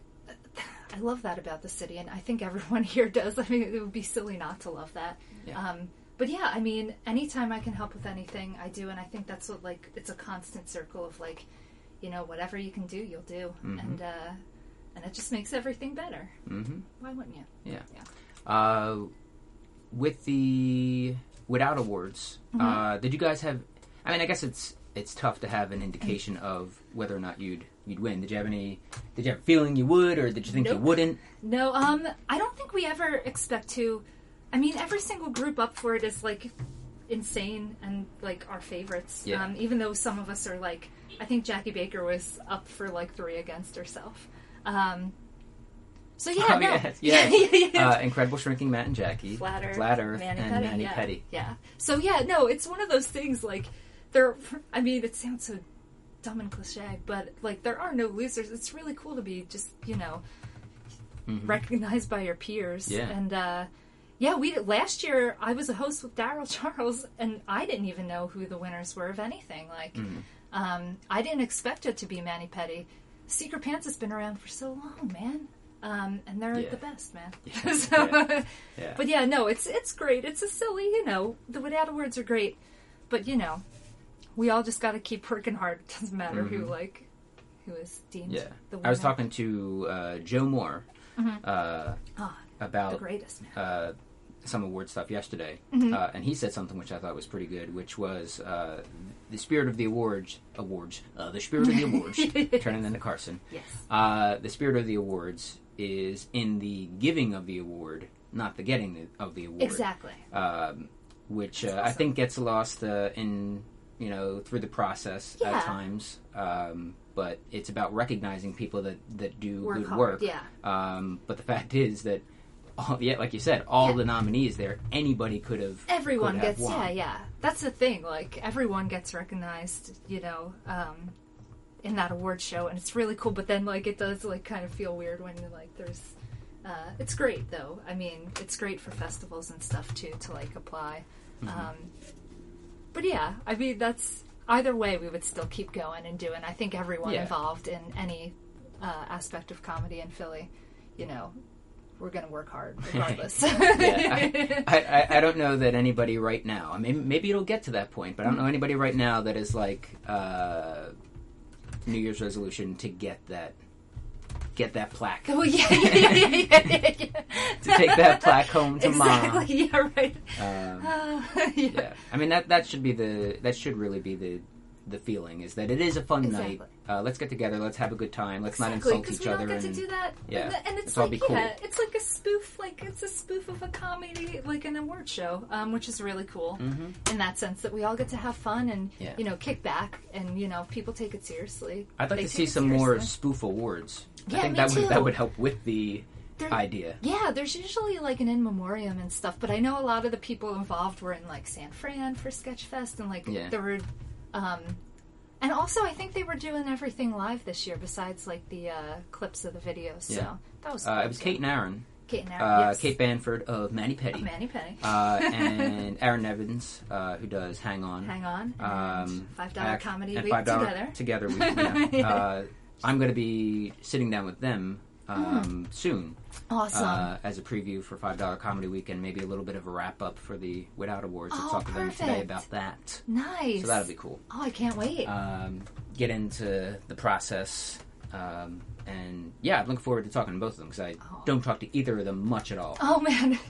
I love that about the city, and I think everyone here does. I mean, it would be silly not to love that. Yeah. Um, but yeah, I mean, anytime I can help with anything, I do, and I think that's what like it's a constant circle of like, you know, whatever you can do, you'll do, and uh, and it just makes everything better. Mm-hmm. Why wouldn't you? Yeah. Yeah. Uh, with the WitOut Awards, Mm-hmm. uh, did you guys have? I mean, I guess it's it's tough to have an indication of whether or not you'd you'd win. Did you have any? Did you have a feeling you would, or did you think you wouldn't? No, um, I don't think we ever expect to. I mean, every single group up for it is like insane and like our favorites. Yeah. Um, even though some of us are like, I think Jackie Baker was up for like three against herself. Um, so yeah, Oh, no, yes, yes. yeah, yeah, yeah. Uh, Incredible Shrinking Matt and Jackie, Flat Earth, Flat Earth, Manny and Petty, Manny yeah, Petty. Yeah. So yeah, no, it's one of those things like there. I mean, it sounds so dumb and cliche, but like there are no losers. It's really cool to be just you know Mhm. recognized by your peers. Yeah. And uh, Yeah, we last year I was a host with Daryl Charles, and I didn't even know who the winners were of anything. Like, Mm-hmm. um, I didn't expect it to be Manny Petty. Secret Pants has been around for so long, man, um, and they're Yeah. the best, man. Yeah. so, Yeah. Yeah. But yeah, no, it's it's great. It's a silly, you know, the WitOut Awards are great, but you know, we all just got to keep working hard. It doesn't matter who like who is deemed Mm-hmm. Yeah. the winner. I was talking to uh, Joe Moore uh, Ah, the about greatest man. uh, some award stuff yesterday, Mm-hmm. uh, and he said something which I thought was pretty good, which was uh, the spirit of the awards. Awards. Uh, the spirit of the awards. turning into Carson. Yes. Uh, the spirit of the awards is in the giving of the award, not the getting the, of the award. Exactly. Um, which uh, That's I think gets lost uh, in you know through the process Yeah. at times. Um, but it's about recognizing people that that do Work good hard, work. yeah. Um, but the fact is that. All, yeah, like you said, all Yeah. the nominees there, anybody could have. Everyone could have gets won. yeah, yeah. That's the thing. Like everyone gets recognized, you know, um, in that award show, and it's really cool. But then, like, it does like kind of feel weird when like there's. Uh, it's great though. I mean, it's great for festivals and stuff too to like apply. Mm-hmm. Um, but yeah, I mean that's either way we would still keep going and doing. I think everyone Yeah. involved in any uh, aspect of comedy in Philly, you know, we're gonna work hard regardless. yeah, I, I, I- I don't know that anybody right now. I mean, maybe it'll get to that point, but I don't know anybody right now that is like uh, New Year's resolution to get that get that plaque Oh yeah, yeah, yeah, yeah, yeah, yeah, to take that plaque home to exactly. Yeah, right. mom. Um, Uh, yeah. yeah, I mean that that should be the that should really be the the feeling is that it is a fun Exactly. night. Uh, let's get together. Let's have a good time. Let's not Exactly, insult because each we other. don't get and to do that. yeah, and, and it's all like be cool. yeah, it's like a spoof, like it's a spoof of a comedy, like an award show, um, which is really cool in that sense that we all get to have fun and Mm-hmm. Yeah. you know kick back and you know people take it seriously. I'd like They to see some more spoof awards. I Yeah, think me that would too. that would help with the There- idea. Yeah, there's usually like an in memoriam and stuff, but I know a lot of the people involved were in like San Fran for Sketchfest, and like Yeah. there were, um, and also I think they were doing everything live this year besides like the uh, clips of the videos. So Yeah. that was Uh, cool, it was. Kate and Aaron. Kate and Uh, Aaron, yes. Kate Banford of Manny Petty. Manny Penny. uh, and Aaron Evans, uh, who does Hang On. Hang on, and Um, five dollar act- comedy and week $5 together. Together, we, yeah. uh, I'm going to be sitting down with them um, soon Awesome. uh, as a preview for Five Dollar Comedy Week and maybe a little bit of a wrap up for the WitOut Awards. We'll Oh, talk to them today about that. nice. So that'll be cool. Oh, I can't wait. Um, get into the process. Um, and yeah, I'm looking forward to talking to both of them because I Oh. don't talk to either of them much at all. oh man.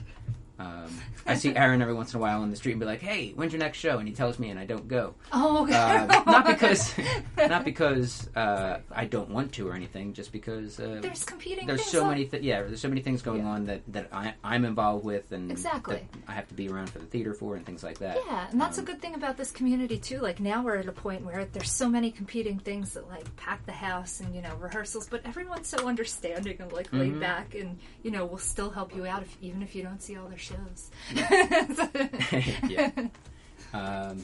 Um, I see Aaron every once in a while on the street and be like, "Hey, when's your next show?" And he tells me, and I don't go. Oh, Uh, not because, not because uh, I don't want to or anything. Just because uh, there's competing. there's so on- many, th- yeah, there's so many things going Yeah. on that that I, I'm involved with, and Exactly. that I have to be around for the theater for and things like that. Yeah, and that's Um, a good thing about this community too. Like now we're at a point where there's so many competing things that like pack the house and you know rehearsals, but everyone's so understanding and like Mm-hmm. laid back, and you know will still help you out if, even if you don't see all their shows. yeah. Um,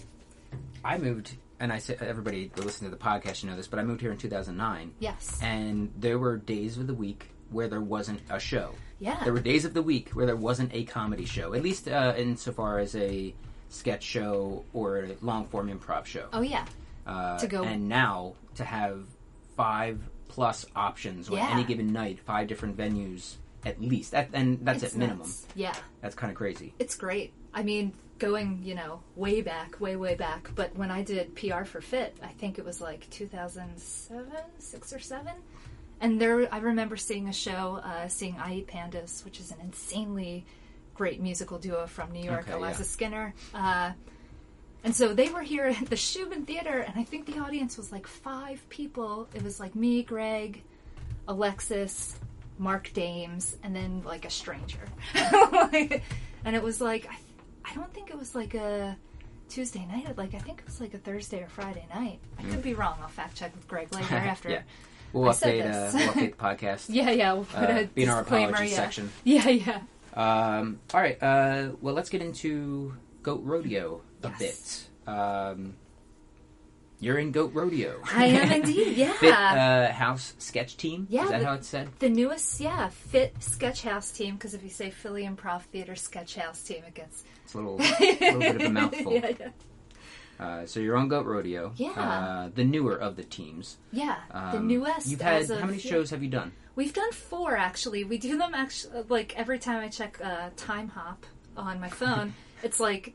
I moved, and I say everybody that listen to the podcast, you know this, but I moved here in 2009, yes. and there were days of the week where there wasn't a show. Yeah. There were days of the week where there wasn't a comedy show, at least uh, insofar as a sketch show or a long form improv show. oh yeah. Uh, to go- And now to have five plus options on Yeah. any given night, five different venues at least, that, and that's It's at minimum. nuts. Yeah. That's kind of crazy. It's great. I mean, going, you know, way back, way, way back. But when I did PR for PHIT, I think it was like 2007, 6 or 7. And there, I remember seeing a show, uh, seeing I Eat Pandas, which is an insanely great musical duo from New York, Okay, Eliza yeah. Skinner. Uh, and so they were here at the Shubin Theater, and I think the audience was like five people. It was like me, Greg, Alexis, Mark Dames, and then like a stranger. and it was like, I, I don't think it was like a Tuesday night. Like I think it was like a Thursday or Friday night. I could be wrong. I'll fact check with Greg later after. yeah. We'll I update, uh, we'll update the podcast. Yeah, yeah. We'll put Uh, a be in our apology yeah. section. Yeah, yeah. Um, all right. Uh, well, let's get into Goat Rodeo a Yes. bit. Um, You're in Goat Rodeo. I am indeed, yeah. PHIT uh, House Sketch Team. Yeah, Is that the- how it's said? The newest, yeah, PHIT Sketch House team. Because if you say Philly Improv Theater Sketch House team, it gets It's a little, little bit of a mouthful. yeah, yeah, Uh, so you're on Goat Rodeo. Yeah. Uh, the newer of the teams. yeah. the Um, newest. You've had of- how many shows have you done? We've done four actually. We do them actually like every time I check uh, Timehop on my phone. it's like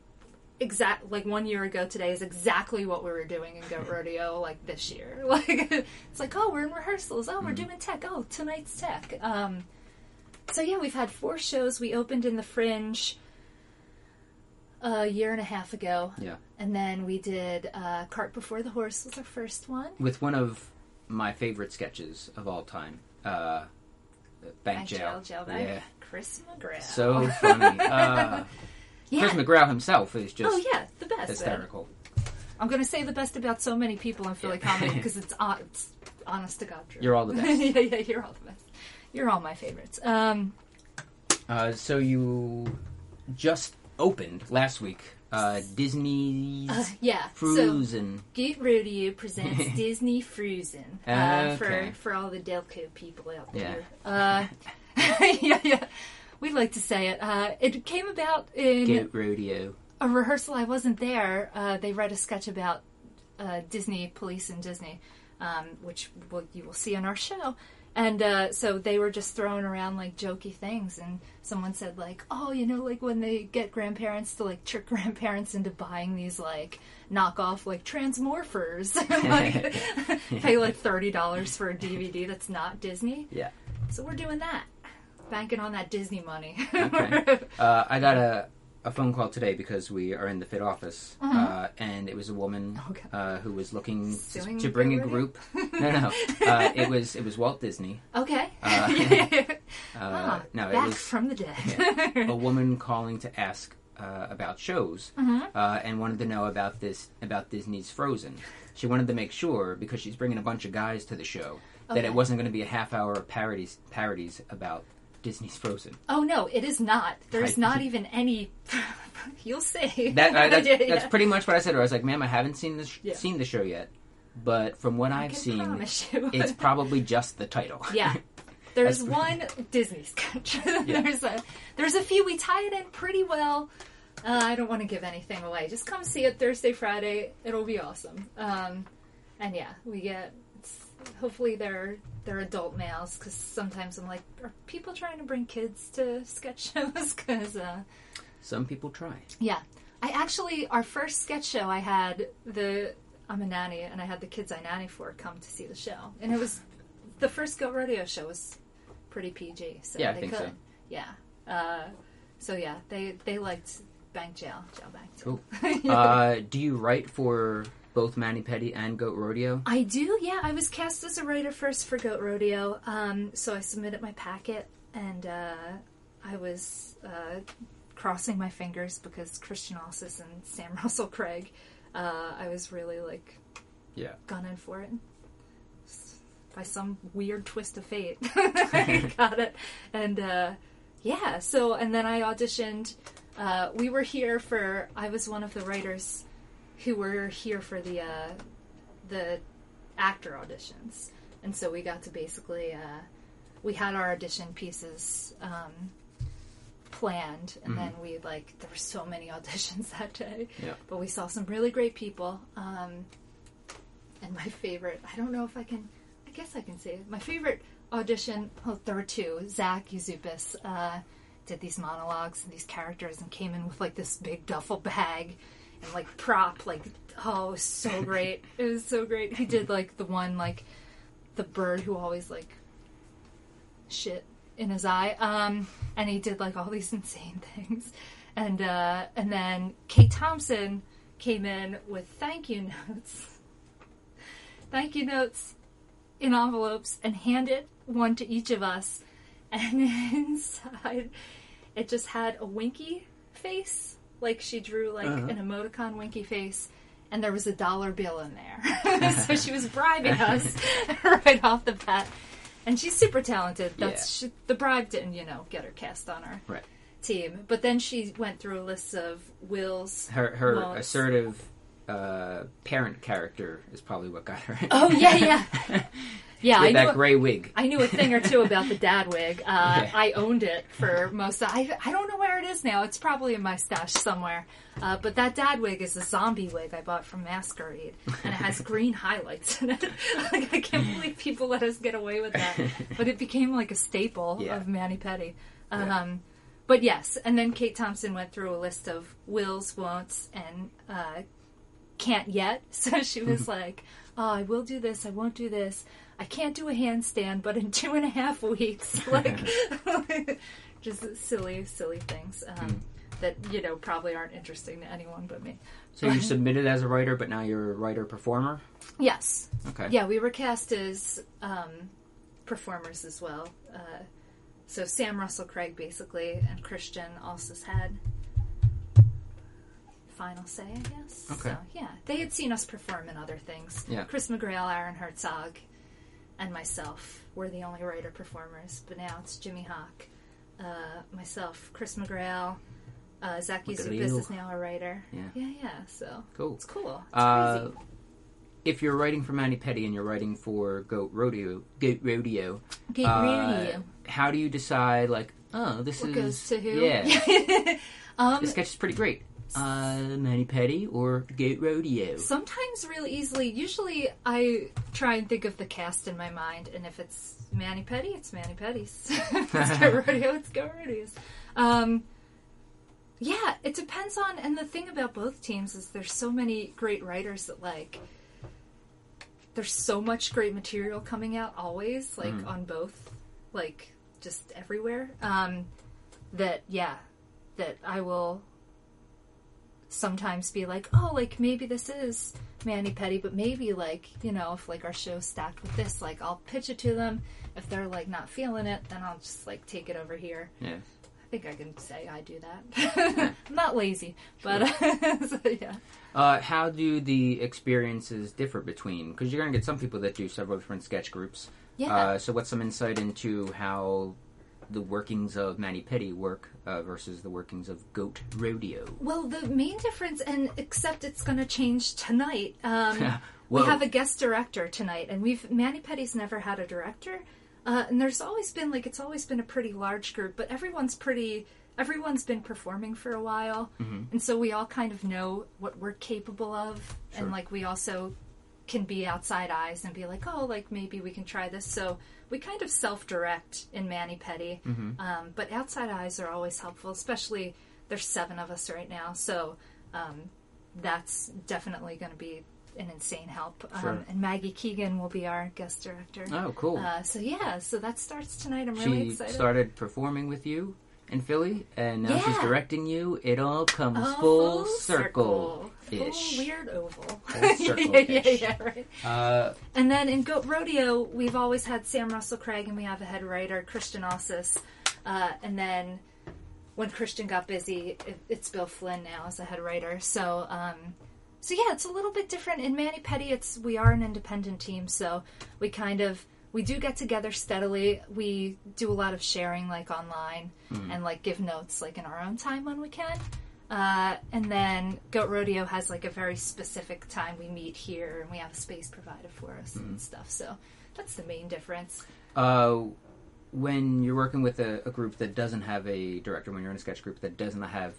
exact like one year ago today is exactly what we were doing in Goat Rodeo like this year. Like it's like oh we're in rehearsals. Oh we're Mm-hmm. doing tech. Oh tonight's tech. Um, so yeah, we've had four shows. We opened in the Fringe a year and a half ago, Yeah. and then we did uh, Cart Before the Horse was our first one. With one of my favorite sketches of all time, uh, Bank, Bank Jail. Jail, Jailbag. Yeah. Chris McGrath. So funny. Uh, yeah. Chris McGraw himself is just Oh yeah, the best. man. hysterical. I'm going to say the best about so many people in Philly Yeah. comedy because it's, hon- it's honest to God true. You're all the best. yeah, yeah, you're all the best. You're all my favorites. Um, Uh, so you just opened last week uh, Disney's uh, yeah. So, Frozen. Goat Rodeo presents Disney Frozen uh, Okay. for for all the Delco people out Yeah. there. Uh, yeah, yeah. We like to say it. Uh, it came about in Goat Rodeo. a rehearsal. I wasn't there. Uh, they read a sketch about uh, Disney police and Disney, um, which will, you will see on our show. And uh, so they were just throwing around like jokey things, and someone said like, "Oh, you know, like when they get grandparents to like trick grandparents into buying these like knockoff like transmorphers, like pay like thirty dollars for a DVD that's not Disney." Yeah. So we're doing that, banking on that Disney money. Okay. Uh, I got a, a phone call today because we are in the PHIT office, Mm-hmm. uh, and it was a woman Okay. uh, who was looking to, to bring a group. No, no, uh, it was it was Walt Disney. okay. Uh, Uh, Ah, no, it back was from the dead. a woman calling to ask uh, about shows Mm-hmm. uh, and wanted to know about this about Disney's Frozen. She wanted to make sure because she's bringing a bunch of guys to the show that it wasn't going to be a half hour of parodies parodies about Disney's Frozen. oh no, it is not. There's I- not even any. You'll see. That, I, that's, Yeah, that's pretty much what I said. I was like, "Ma'am, I haven't seen this Yeah. seen the show yet, but from what I I've seen, it's probably just the title." yeah. There's That's- one Disney sketch. there's a there's a few we tie it in pretty well. Uh, I don't want to give anything away. Just come see it Thursday, Friday. It'll be awesome. Um, and yeah, we get. Hopefully they're they're adult males because sometimes I'm like, are people trying to bring kids to sketch shows? Because uh, Some people try. Yeah. I actually, our first sketch show, I had the, I'm a nanny, and I had the kids I nanny for come to see the show. And it was, the first Goat Rodeo show was pretty PG. So Yeah, I think could. so. Yeah. Uh, so yeah, they, they liked Bank Jail, Jail Bank too. Cool. uh, do you write for both Manny Petty and Goat Rodeo? I do, yeah. I was cast as a writer first for Goat Rodeo, um, so I submitted my packet, and uh, I was uh, crossing my fingers because Christian Ossis and Sam Russell Craig. Uh, I was really like Yeah. gunning for it. By some weird twist of fate, I got it, and uh, yeah. So, and then I auditioned. Uh, we were here for. I was one of the writers who were here for the uh, the actor auditions, and so we got to basically uh, we had our audition pieces um, planned, and then we like there were so many auditions that day, Yeah. but we saw some really great people. Um, and my favorite, I don't know if I can, I guess I can say it. My favorite audition, well, there were two. Zach Yuzupis uh, did these monologues and these characters and came in with like this big duffel bag like prop, like, oh, so great. it was so great. He did like the one, like, the bird who always like shit in his eye. Um, and he did like all these insane things. And uh, and then Kate Thompson came in with thank you notes. thank you notes in envelopes and handed one to each of us. And inside it just had a winky face. Like she drew like Uh-huh. an emoticon winky face. And there was a dollar bill in there. so she was bribing us right off the bat. And she's super talented. That's she, the bribe didn't, you know, get her cast on her Right. team. But then she went through a list of Will's. Her her assertive uh, parent character is probably what got her. Oh yeah, yeah, yeah. I that knew, gray wig. I knew a thing or two about the dad wig. Uh, Yeah. I owned it for most. Of, I I don't know where it is now. It's probably in my stash somewhere. Uh, but that dad wig is a zombie wig I bought from Masquerade, and it has green highlights in it. like I can't believe people let us get away with that. But it became like a staple Yeah. of Manny Petty. Yeah. Um, But yes, and then Kate Thompson went through a list of wills, won'ts, and uh, can't yet. So she was like, "Oh, I will do this. I won't do this. I can't do a handstand, but in two and a half weeks." Like, just silly, silly things um, that you know probably aren't interesting to anyone but me. So you submitted as a writer, but now you're a writer performer. Yes, Okay. yeah, we were cast as um, performers as well. Uh, so Sam Russell Craig basically, and Christian also had final say, I guess. Okay. So, yeah, they had seen us perform in other things. Yeah. Chris McGrail, Aaron Herzog, and myself were the only writer performers. But now it's Jimmy Hawk, uh, myself, Chris McGrail. Uh, Zach Yuzubis is now a writer. Yeah. yeah, yeah. So Cool. it's cool. It's Uh, crazy. if you're writing for Manny Petty and you're writing for Goat Rodeo, Goat Rodeo, Goat uh, ready. how do you decide? Like, oh, this What is goes to who? Yeah, um, this sketch is pretty great. Uh, Manny Petty or Goat Rodeo. sometimes really easily. Usually, I try and think of the cast in my mind, and if it's Manny Petty, it's Manny Petty's. if it's Go Rodeo, it's Goat Rodeo's. Um, yeah, it depends on. And the thing about both teams is there's so many great writers that like. There's so much great material coming out always, like Mhm. on both, like just everywhere. Um, that yeah, that I will sometimes be like, oh, like maybe this is Manny Petty, but maybe like you know if like our show's stacked with this, like I'll pitch it to them. If they're like not feeling it, then I'll just like take it over here. Yeah. I think I can say I do that. I'm not lazy, but so, yeah. Uh, how do the experiences differ between? Because you're going to get some people that do several different sketch groups. Yeah. Uh, so, what's some insight into how the workings of Manny Petty work uh, versus the workings of Goat Rodeo? Well, the main difference, and except it's going to change tonight. Um, we have a guest director tonight, and we've Manny Petty's never had a director, uh, and there's always been like it's always been a pretty large group, but everyone's pretty. Everyone's been performing for a while, and so we all kind of know what we're capable of, Sure. and like we also can be outside eyes and be like, oh, like maybe we can try this. So we kind of self-direct in Manny Petty, um, but outside eyes are always helpful, especially there's seven of us right now, so um, that's definitely going to be an insane help. Sure. Um, and Maggie Keegan will be our guest director. Oh, cool. Uh, so yeah, so that starts tonight. I'm really excited. she excited. started performing with you in Philly, and now she's directing you. It all comes Oh, full, circle Full ish. weird oval. Full yeah, yeah, circle-ish. yeah, right. Uh, And then in Goat Rodeo, we've always had Sam Russell Craig, and we have a head writer, Christian Ossis. Uh, and then when Christian got busy, it, it's Bill Flynn now as a head writer. So, um, so yeah, it's a little bit different. In Manny Petty, it's we are an independent team, so we kind of we do get together steadily. We do a lot of sharing, like online, and like give notes, like in our own time when we can. Uh, and then Goat Rodeo has like a very specific time we meet here, and we have a space provided for us and stuff. So that's the main difference. uh, when you're working with a, a group that doesn't have a director, when you're in a sketch group that doesn't have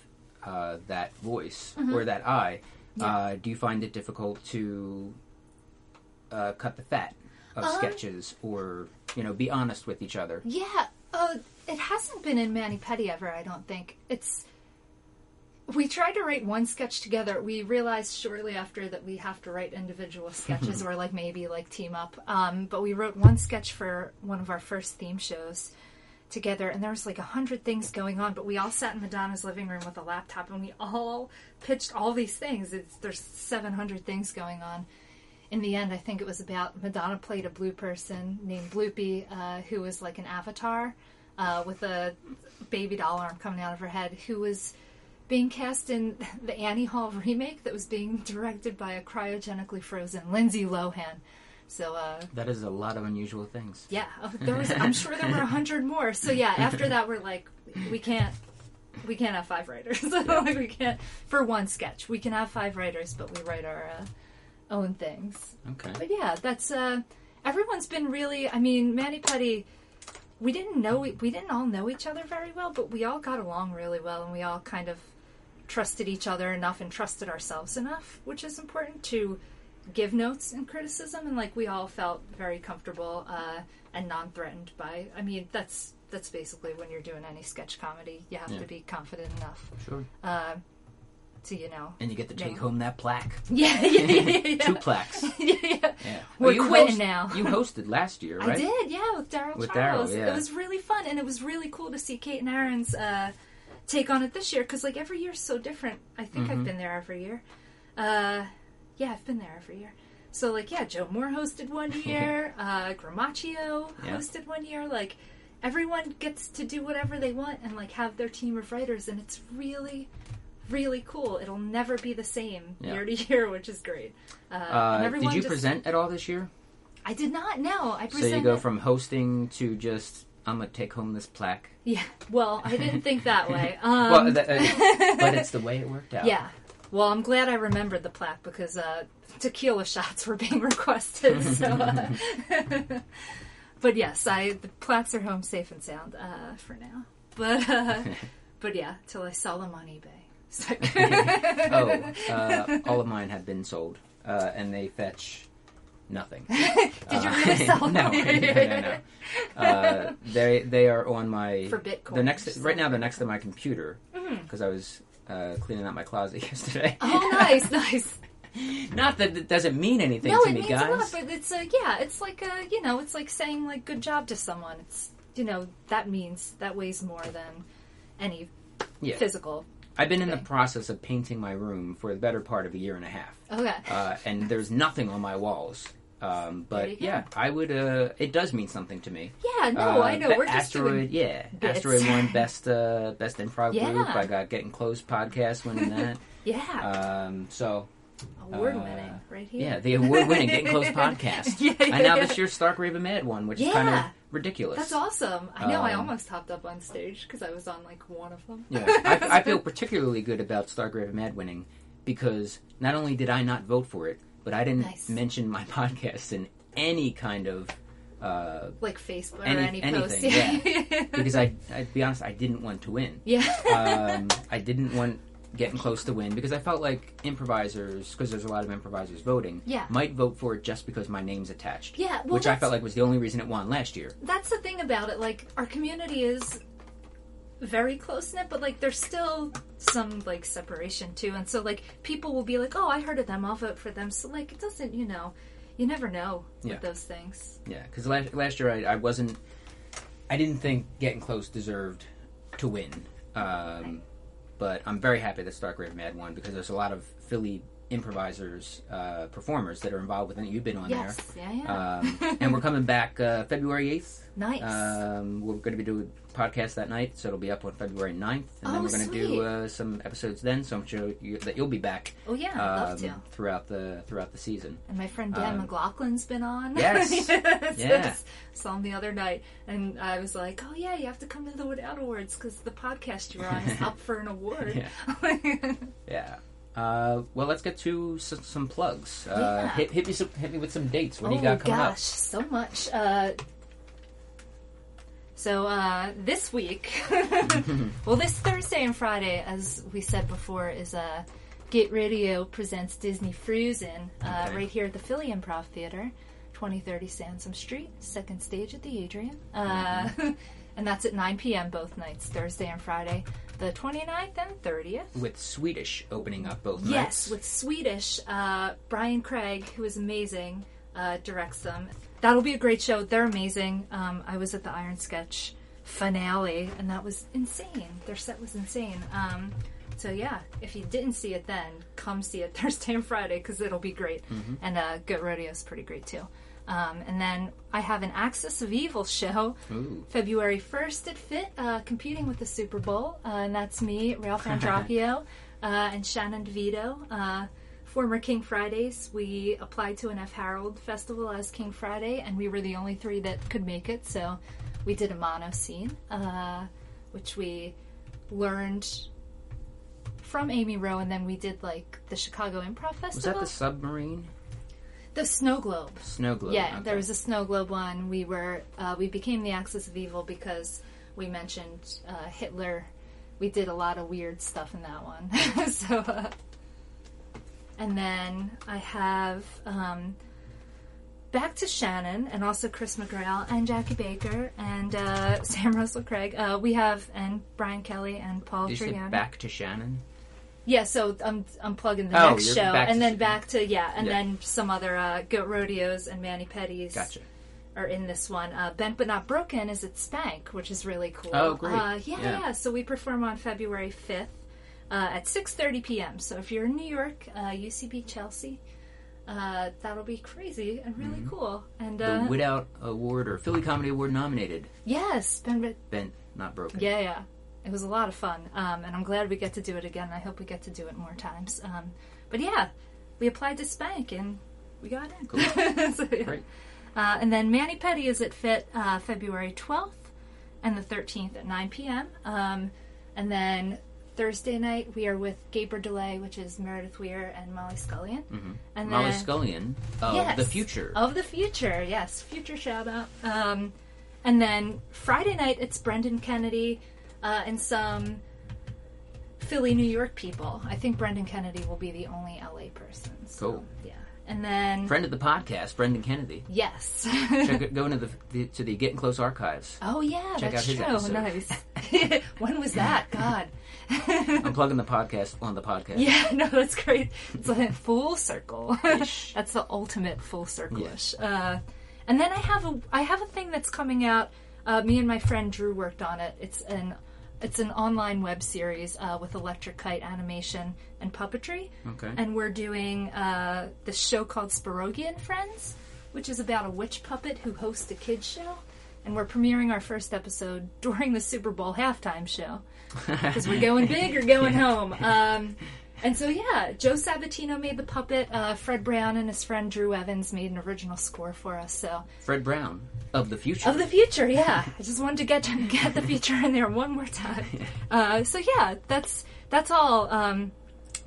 uh, that voice or that eye, Mm-hmm. Yeah. uh, do you find it difficult to uh, cut the fat of Um, sketches, or you know, be honest with each other? Yeah, uh, it hasn't been in Manny Petty ever. I don't think it's. We tried to write one sketch together. We realized shortly after that we have to write individual sketches or like maybe like team up. Um, but we wrote one sketch for one of our first theme shows together and there was like a hundred things going on but we all sat in madonna's living room with a laptop and we all pitched all these things it's, there's 700 things going on in the end i think it was about madonna played a blue person named bloopy uh, who was like an avatar uh, with a baby doll arm coming out of her head who was being cast in the annie hall remake that was being directed by a cryogenically frozen lindsay lohan so uh, That is a lot of unusual things. yeah, there was. I'm sure there were a hundred more. So yeah, after that, we're like, we can't, we can't have five writers. like we can't for one sketch. We can have five writers, but we write our uh, own things. Okay. But yeah, that's uh, everyone's been really. I mean, Manny Putty. We didn't know we didn't all know each other very well, but we all got along really well, and we all kind of trusted each other enough and trusted ourselves enough, which is important to give notes and criticism. And like we all felt very comfortable uh, and non-threatened by. I mean, that's that's basically when you're doing any sketch comedy, you have Yeah. to be confident enough Sure. uh, to you know. And you get to take home that plaque. Yeah, yeah, yeah, yeah. Two plaques. yeah, yeah. Yeah. We're you quitting host- now. You hosted last year, right? I did, yeah, with Daryl With Charles. Yeah. It was really fun, and it was really cool to see Kate and Aaron's uh, take on it this year because like every year's so different. I think Mm-hmm. I've been there every year. Uh, yeah, I've been there every year. So like, yeah, Joe Moore hosted one year. uh, Gramaccio hosted one year. Like, everyone gets to do whatever they want and like have their team of writers, and it's really. Really cool. It'll never be the same Yeah. year to year, which is great. Uh, and Uh, did everyone you just- present at all this year? I did not. No, I So presented. you go from hosting to just I'm gonna take home this plaque. Yeah. Well, I didn't think that way. Um, well, that, uh, but it's the way it worked out. yeah. Well, I'm glad I remembered the plaque because uh, tequila shots were being requested. So, uh, but yes, I the plaques are home safe and sound uh, for now. But uh, but yeah, till I sell them on eBay. So- oh, uh, all of mine have been sold, uh, and they fetch nothing. Did you Uh, really sell them? no, no, no, no. Uh, they they are on my For Bitcoin They're next to, right now. They're next to my computer because I was uh, cleaning out my closet yesterday. Oh, nice, nice. Not that it doesn't mean anything No, to it me, means guys. a lot, but it's uh, yeah, it's like uh, you know, it's like saying like good job to someone. It's you know that means that weighs more than any Yeah. physical. I've been in the process of painting my room for the better part of a year and a half, Okay. uh, and there's nothing on my walls. Um, but yeah, I would. Uh, it does mean something to me. yeah, no, Uh, I know. We're just asteroid, doing yeah, bits. asteroid one best uh, best improv Yeah. group. I got getting close podcast winning that. yeah, um, so award uh, winning right here. yeah, the award winning getting close podcast. Yeah, yeah, and now yeah. this year's Stark Raven Mad one, which is kind of Yeah. Ridiculous. That's awesome. I know. I Um, almost hopped up on stage because I was on like one of them. Yeah, I, I feel particularly good about Stark Raven Mad winning because not only did I not vote for it, but I didn't Nice. mention my podcast in any kind of uh, like Facebook or Any- any, post. anything, Yeah. because I, I'd be honest, I didn't want to win. yeah. um, I didn't want getting close to win because I felt like improvisers, because there's a lot of improvisers voting, Yeah. might vote for it just because my name's attached. Yeah, well, which I felt like was the only reason it won last year. That's the thing about it. Like our community is very close knit, but like there's still some like separation too. And so like people will be like, "Oh, I heard of them. I'll vote for them." So like it doesn't, you know, you never know Yeah. those things. Yeah, because last, last year I, I wasn't, I didn't think getting close deserved to win. Um, but I'm very happy that Stark Raven Mad won because there's a lot of Philly improvisers, uh, performers that are involved with it. You've been on Yes, there. yeah, yeah. Um, and we're coming back uh, February 8th. Nice. Um, we're going to be doing a podcast that night, so it'll be up on February 9th. And then Oh, we're going to do uh, some episodes then, so I'm sure you, that you'll be back oh yeah, I'd love to. um, throughout the throughout the season. And my friend Dan Um, McLaughlin's been on. Yes. Yes, Yeah. Saw him the other night, and I was like, "Oh yeah, you have to come to the WitOut Awards because the podcast you're on is up for an award." Yeah. Uh, well, let's get to some, some plugs. Uh, Yeah. hit, hit me some, hit me with some dates. What do oh you got coming gosh, so much. Uh, so uh, this week, well, this Thursday and Friday, as we said before, is uh, Goat Rodeo presents Disney Frozen uh, Okay. right here at the Philly Improv Theater, 2030 Sansom Street, second stage at the Adrian. Uh, and that's at 9 p.m. both nights, Thursday and Friday, the 29th and 30th. With Swedish opening up both nights. Yes, with Swedish. Uh, Brian Craig, who is amazing, uh, directs them. That'll be a great show. They're amazing. Um, I was at the Iron Sketch finale, and that was insane. Their set was insane. Um, so yeah, if you didn't see it then, come see it Thursday and Friday because it'll be great. And uh, Goat Rodeo is pretty great too. Um, and then I have an Axis of Evil show Ooh. February 1st at PHIT, uh, competing with the Super Bowl. Uh, and that's me, Ralph Andropio, uh, and Shannon DeVito. Uh, former King Fridays. We applied to an F. Harold festival as King Friday, and we were the only three that could make it. So we did a mono scene, uh, which we learned from Amy Rowe, and then we did like the Chicago Improv Festival. Was that the submarine? The Snow Globe. Snow globe. Yeah, okay. there was a Snow Globe one. We were uh, we became the Axis of Evil because we mentioned uh, Hitler. We did a lot of weird stuff in that one. so, uh, and then I have um, back to Shannon and also Chris McGrail and Jackie Baker and uh, Sam Russell Craig. Uh, we have and Brian Kelly and Paul Did you say back to Shannon? Yeah, so I'm I'm plugging the Oh, next you're show, back to and then back to yeah, and Yeah. then some other uh, goat rodeos and Manny Petties Gotcha. are in this one. Uh, Bent but not broken is at Spank, which is really cool. Oh, great. Uh, yeah, Yeah. yeah, So we perform on February fifth uh, at six thirty p.m. So if you're in New York, uh, UCB Chelsea, uh, that'll be crazy and really cool. And Mm-hmm. The uh, Award or Philly Comedy Award nominated. yes, Bent but Bent, not broken. yeah, yeah. It was a lot of fun, um, and I'm glad we get to do it again. I hope we get to do it more times. Um, but yeah, we applied to Spank and we got in. Cool. So, yeah. Great. Uh, and then Manny Petty is at PHIT uh, February 12th and the 13th at 9 p.m. Um, and then Thursday night we are with Gaber DeLay, which is Meredith Weir and Molly Scullion. Mm-hmm. And Molly then Scullion of Yes. the future. of the future, yes, future shout out. Um, and then Friday night it's Brendan Kennedy uh, and some Philly, New York people. I think Brendan Kennedy will be the only LA person. So, Cool. Yeah, and then Friend of the podcast, Brendan Kennedy. yes. Check it, go into the, the to the Getting Close archives. oh yeah, Check that's out his true. episode. Nice. when was that? God. I'm plugging the podcast on the podcast. Yeah, no, that's great. It's like full circle. that's the ultimate full circle-ish. Uh, and then I have a I have a thing that's coming out. Uh, me and my friend Drew worked on it. It's an it's an online web series uh, with electric kite animation and puppetry. Okay. And we're doing uh, this show called Spirogian Friends, which is about a witch puppet who hosts a kids show. And we're premiering our first episode during the Super Bowl halftime show because we're going big or going home. Um, and so, yeah, Joe Sabatino made the puppet. Uh, Fred Brown and his friend Drew Evans made an original score for us. So, Fred Brown of the future. of the future, yeah. I just wanted to get get the future in there one more time. Uh, so, yeah, that's that's all. Um,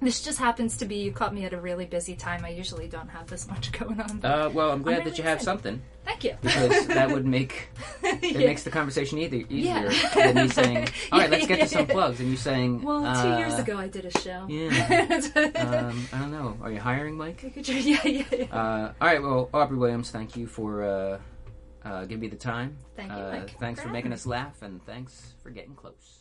this just happens to be you caught me at a really busy time. I usually don't have this much going on. uh, well, I'm glad really that you have excited. something Thank you. because that would make it Yeah. makes the conversation either easier Yeah. than me saying, "All right, let's get to some plugs," and you saying, Well, two uh, years ago I did a show. Yeah. um, I don't know. Are you hiring, Mike? yeah, yeah, yeah. Uh, all right. Well, Aubrey Williams, thank you for uh, uh, giving me the time. Thank you, Uh, Mike, thanks for for making us laugh, and thanks for getting close.